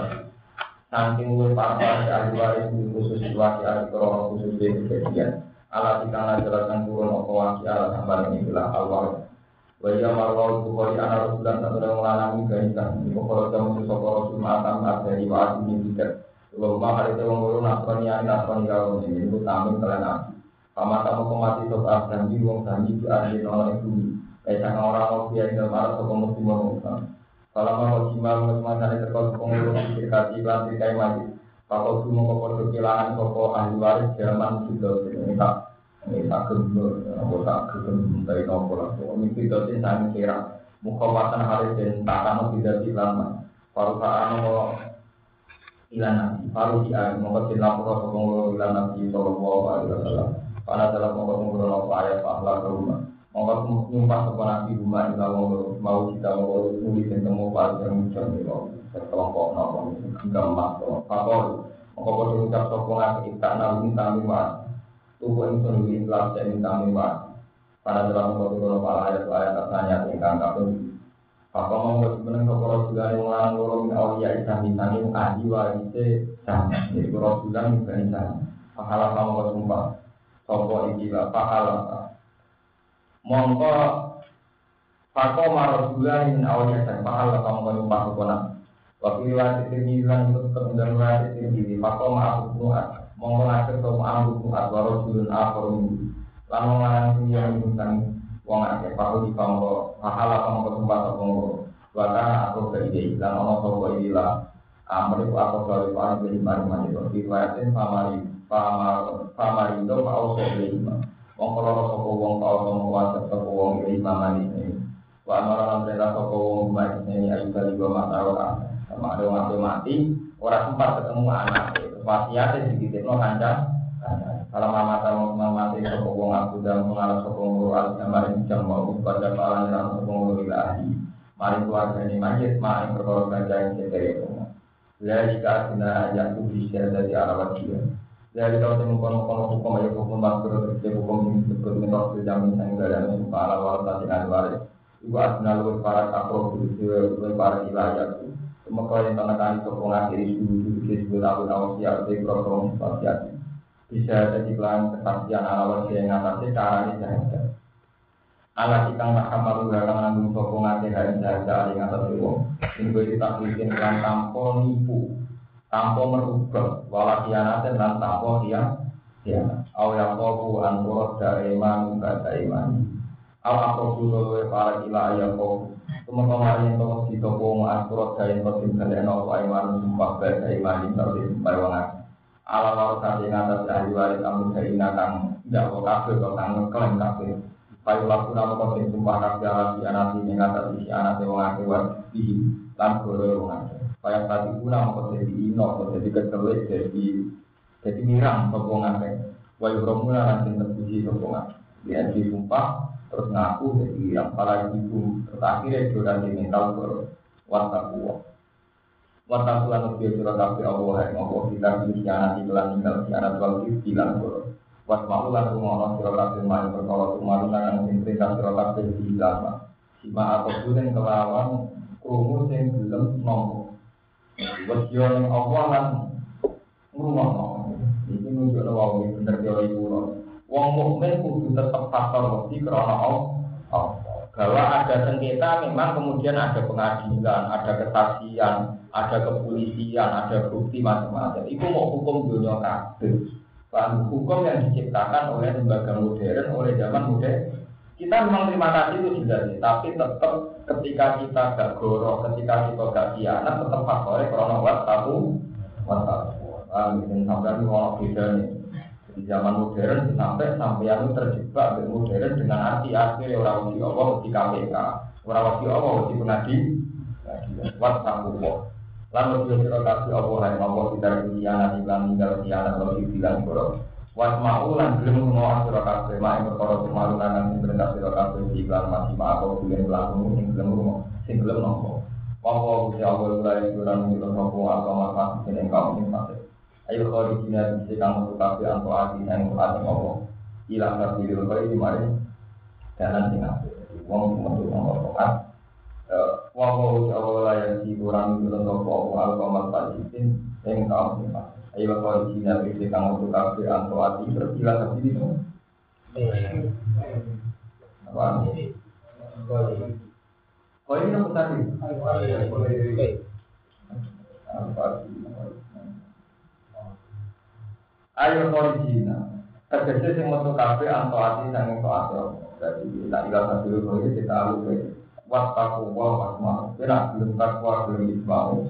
Saking luwih parah ahli waris khusus situasi ahli korona khusus di kejadian. Alat ikan jelaskan turun apa waki ala gambar ini bilang awal. Wajah marwal bukhari anak rasulan satu dan melalami. Ini kalau kamu sesok rasul matam ada di wajib ini tidak. Rumah hari itu nasrani kalau ini itu tamin kalian nabi. Paman kamu kemati sok janji wong janji di ahli nolak itu. Kaisah orang mau biar dalam arah sok muslim wong kalau mau jimal mengenai terkau pengurus berkati iklan trikai maju. Kalau cuma kau kehilangan koko ahli waris zaman sudah ini tak ini tak aku tak gembur dari nopo lah. Ini tidak sih saya kira mukhawatan hari dan tak tidak dilama. Kalau tak mau ilan nabi, kalau dia mau kasih lapor ke pengurus ilan nabi sallallahu alaihi wasallam. Karena dalam pengurus nopo ayat pahala ke rumah. Monggo nyumpah sapa nabi rumah ila mau kita mau nulis temu pas yang muncul ilo sekelompok nopo enggak mas kapol monggo padha ucap sapa nabi kita nabi kami mas tubuh ingsun wi Islam dan kami pada dalam kotor para ayat ayat tanya ingkang kapun Apa mau sebenarnya kalau Rasulullah yang orang loro min awliya islam misalnya yang ahli warise sama jadi Rasulullah yang berani sama pahala kamu sumpah sopo ikilah pahala mongko Fako marosula min awalnya dan mahal kamu kamu pakai kona. Waktu riwayat itu bilang untuk kemudian riwayat itu jadi Fako ma'ahu nuat. Mongko ngatur kamu amru nuat warosulun minggu. Lalu ngarang yang menggunakan wong akeh pahu di kamu pahala kamu kamu pakai kamu. Wakana aku ke ide dan ono sopo idilah. Amri ku aku kalau paling beli mari mari itu riwayatin pamari pamar pamarindo mau sopo Wong kalau sopo wong tau wajib sopo wong mama ini. Wa amaran perintah sopo wong ini ayu kali mata orang. Sama ada mati mati, orang sempat ketemu anak. Wasiatnya sedikit no kanca. Kalau mama tahu mama mati sopo wong aku dan mengalah sopo wong al kemarin jam mau pada palang dan sopo wong ilahi. Mari keluarga ini majid, mari perkara kanca yang saya Bila jika yang bisa dari arah dia. Dari kalau temu kono-kono hukum ayo hukum makro terus hukum disebut mitos jamin sang gara sumpah ala wal tadi anwar. Ibu asna lu para kapro kudu lu para wilayah. Semoga yang tanah sopong akhir isu disebut tahun awal siap di program spasial. Bisa jadi pelan kesaksian ala wal yang atasnya cara ini jahat. Ala ikang tak kamal uga kang nanggung sopong akhir hari jahat dari atas wong. Ini gue ditaklikin pelan tanpa nipu tanpa merubah wala kianatin dan tanpa dia kianat au yang kofu dari iman gak iman au aku dulu para kila ayam kofu Teman kemarin yang tolong di toko anturot dari kosim kalian au iman sumpah gak iman tapi sumpah wangan ala waru kati ngatas ahli waris amun kaina kang jago kafe kau kang ngeklaim kafe. Payu laku nama kosim sumpah kafe ala si anati mengatas si anati wong akibat dihi lan wong Kayak tadi guna mau jadi ino, mau jadi ketelit, jadi jadi mirang sopong ngake. Wayu romula nanti terpuji sopong ngake. Dia disumpah terus ngaku jadi yang para ibu terus akhirnya juga di mental ke warta kuwa. Warta kuwa lebih surah kafe Allah yang Allah kita pilih sianat iklan tinggal sianat wal bilang koro. Was mau lan rumono surah kafe main perkara nangan sing perintah surah kafe bilang. Sima atau bulan kelawan krungu sing belum nomor Yang Allah lan ngrumono. Iki nunjukno wong bener teori kuno. Wong mukmin kudu tetap faktor wedi krana Allah. Bahwa ada sengketa memang kemudian ada pengadilan, ada kesaksian, ada kepolisian, ada bukti macam-macam. Itu mau hukum dunia kabeh. Bahan hukum yang diciptakan oleh lembaga modern, oleh zaman modern. Kita memang terima kasih itu jelas, tapi tetap ketika kita gak goro, ketika kita gak kianat, tetap faktornya karena wat tahu, wat tahu. Ah, mungkin sampai mau beda nih. Di zaman modern sampai sampai yang terjebak dengan modern dengan arti akhir orang wasi Allah di KPK, orang wasi Allah di pengadi, wat tahu. Lalu dia kasih Allah Allah tidak kianat, iklan tinggal kianat, lalu dibilang goro. Wat mau lan belum ngono sira kabeh mak perkara kemaru lan sing perintah sira kabeh di iklan langsung sing ngono sing nopo. Wa sing sing. Ayo kabeh ati nang ati di mari jalan sing. Wong metu taat. Wa nopo agama pasti sing kau sing pasti. Ayo kau di kamu tuh kafe atau hati berkila tapi itu. Apa? Oh ini apa tadi? Ayo kau di. Tegese sing metu kafe atau hati sang atau jadi tak ilah satu kita alus Wattaku wa wasma'u Kira belum takwa belum isma'u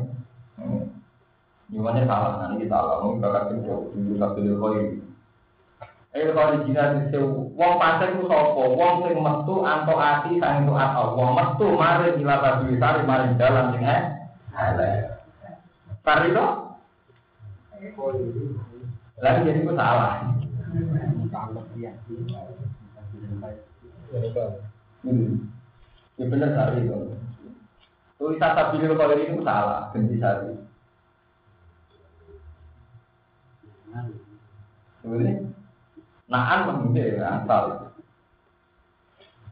Gimana salah, nanti kita alami bakal kerja dulu satu dulu koi. Eh kalau di Cina di wong pasir itu sopo, wong sing metu anto ati sang itu atau wong metu mari gila tadi sari mari jalan sing eh. Sari itu? Lagi jadi itu salah. Hmm. Ya benar sari itu. Tulisan tabilir kalau ini itu salah, ganti sari. Ini naan mengunci ya asal.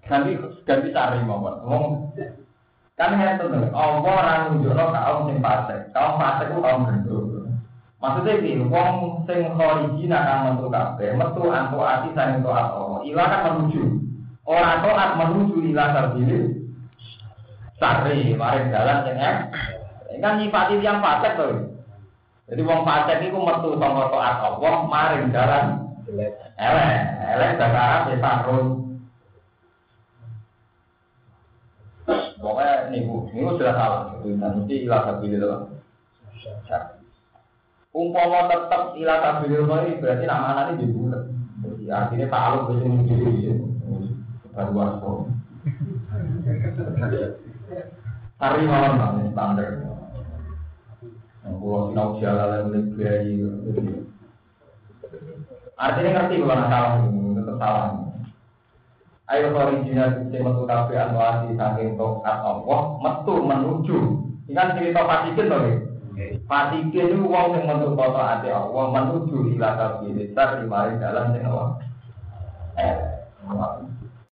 Ganti ganti cari mohon. Ngomong kan ya tuh Allah orang nunjukno kaum sing fasik. Kaum fasik ku kaum gendut. Maksudnya ini, wong sing khorijina kang metu kabeh, metu antu ati sang taat Allah. Ila kan menuju. Orang taat menuju ila sabili. Sari, mari jalan sing Ini kan nyifati yang fasik tuh. Jadi wong fasik iku metu saka taat Allah maring jalan elek. Elek dakara desa run. Pokoknya niku, niku sudah salah. Itu nanti ilah sabili loh. Umpama tetap ila tabil ini berarti nama anaknya di bulan. Jadi artinya tak aluk ke sini sendiri. Baru wasko. Hari malam standar. Kalau sinau jalan lain lebih bayi Artinya ngerti kalau anak salah Tetap salah Ayo sorry jina Bisa metu kabe anuasi Saking tokat Allah Metu menuju. Ini kan cerita patikin tuh ya Patikin itu uang yang metu kota hati Allah Menuju ilah kabe Bisa dimari dalam Eh Eh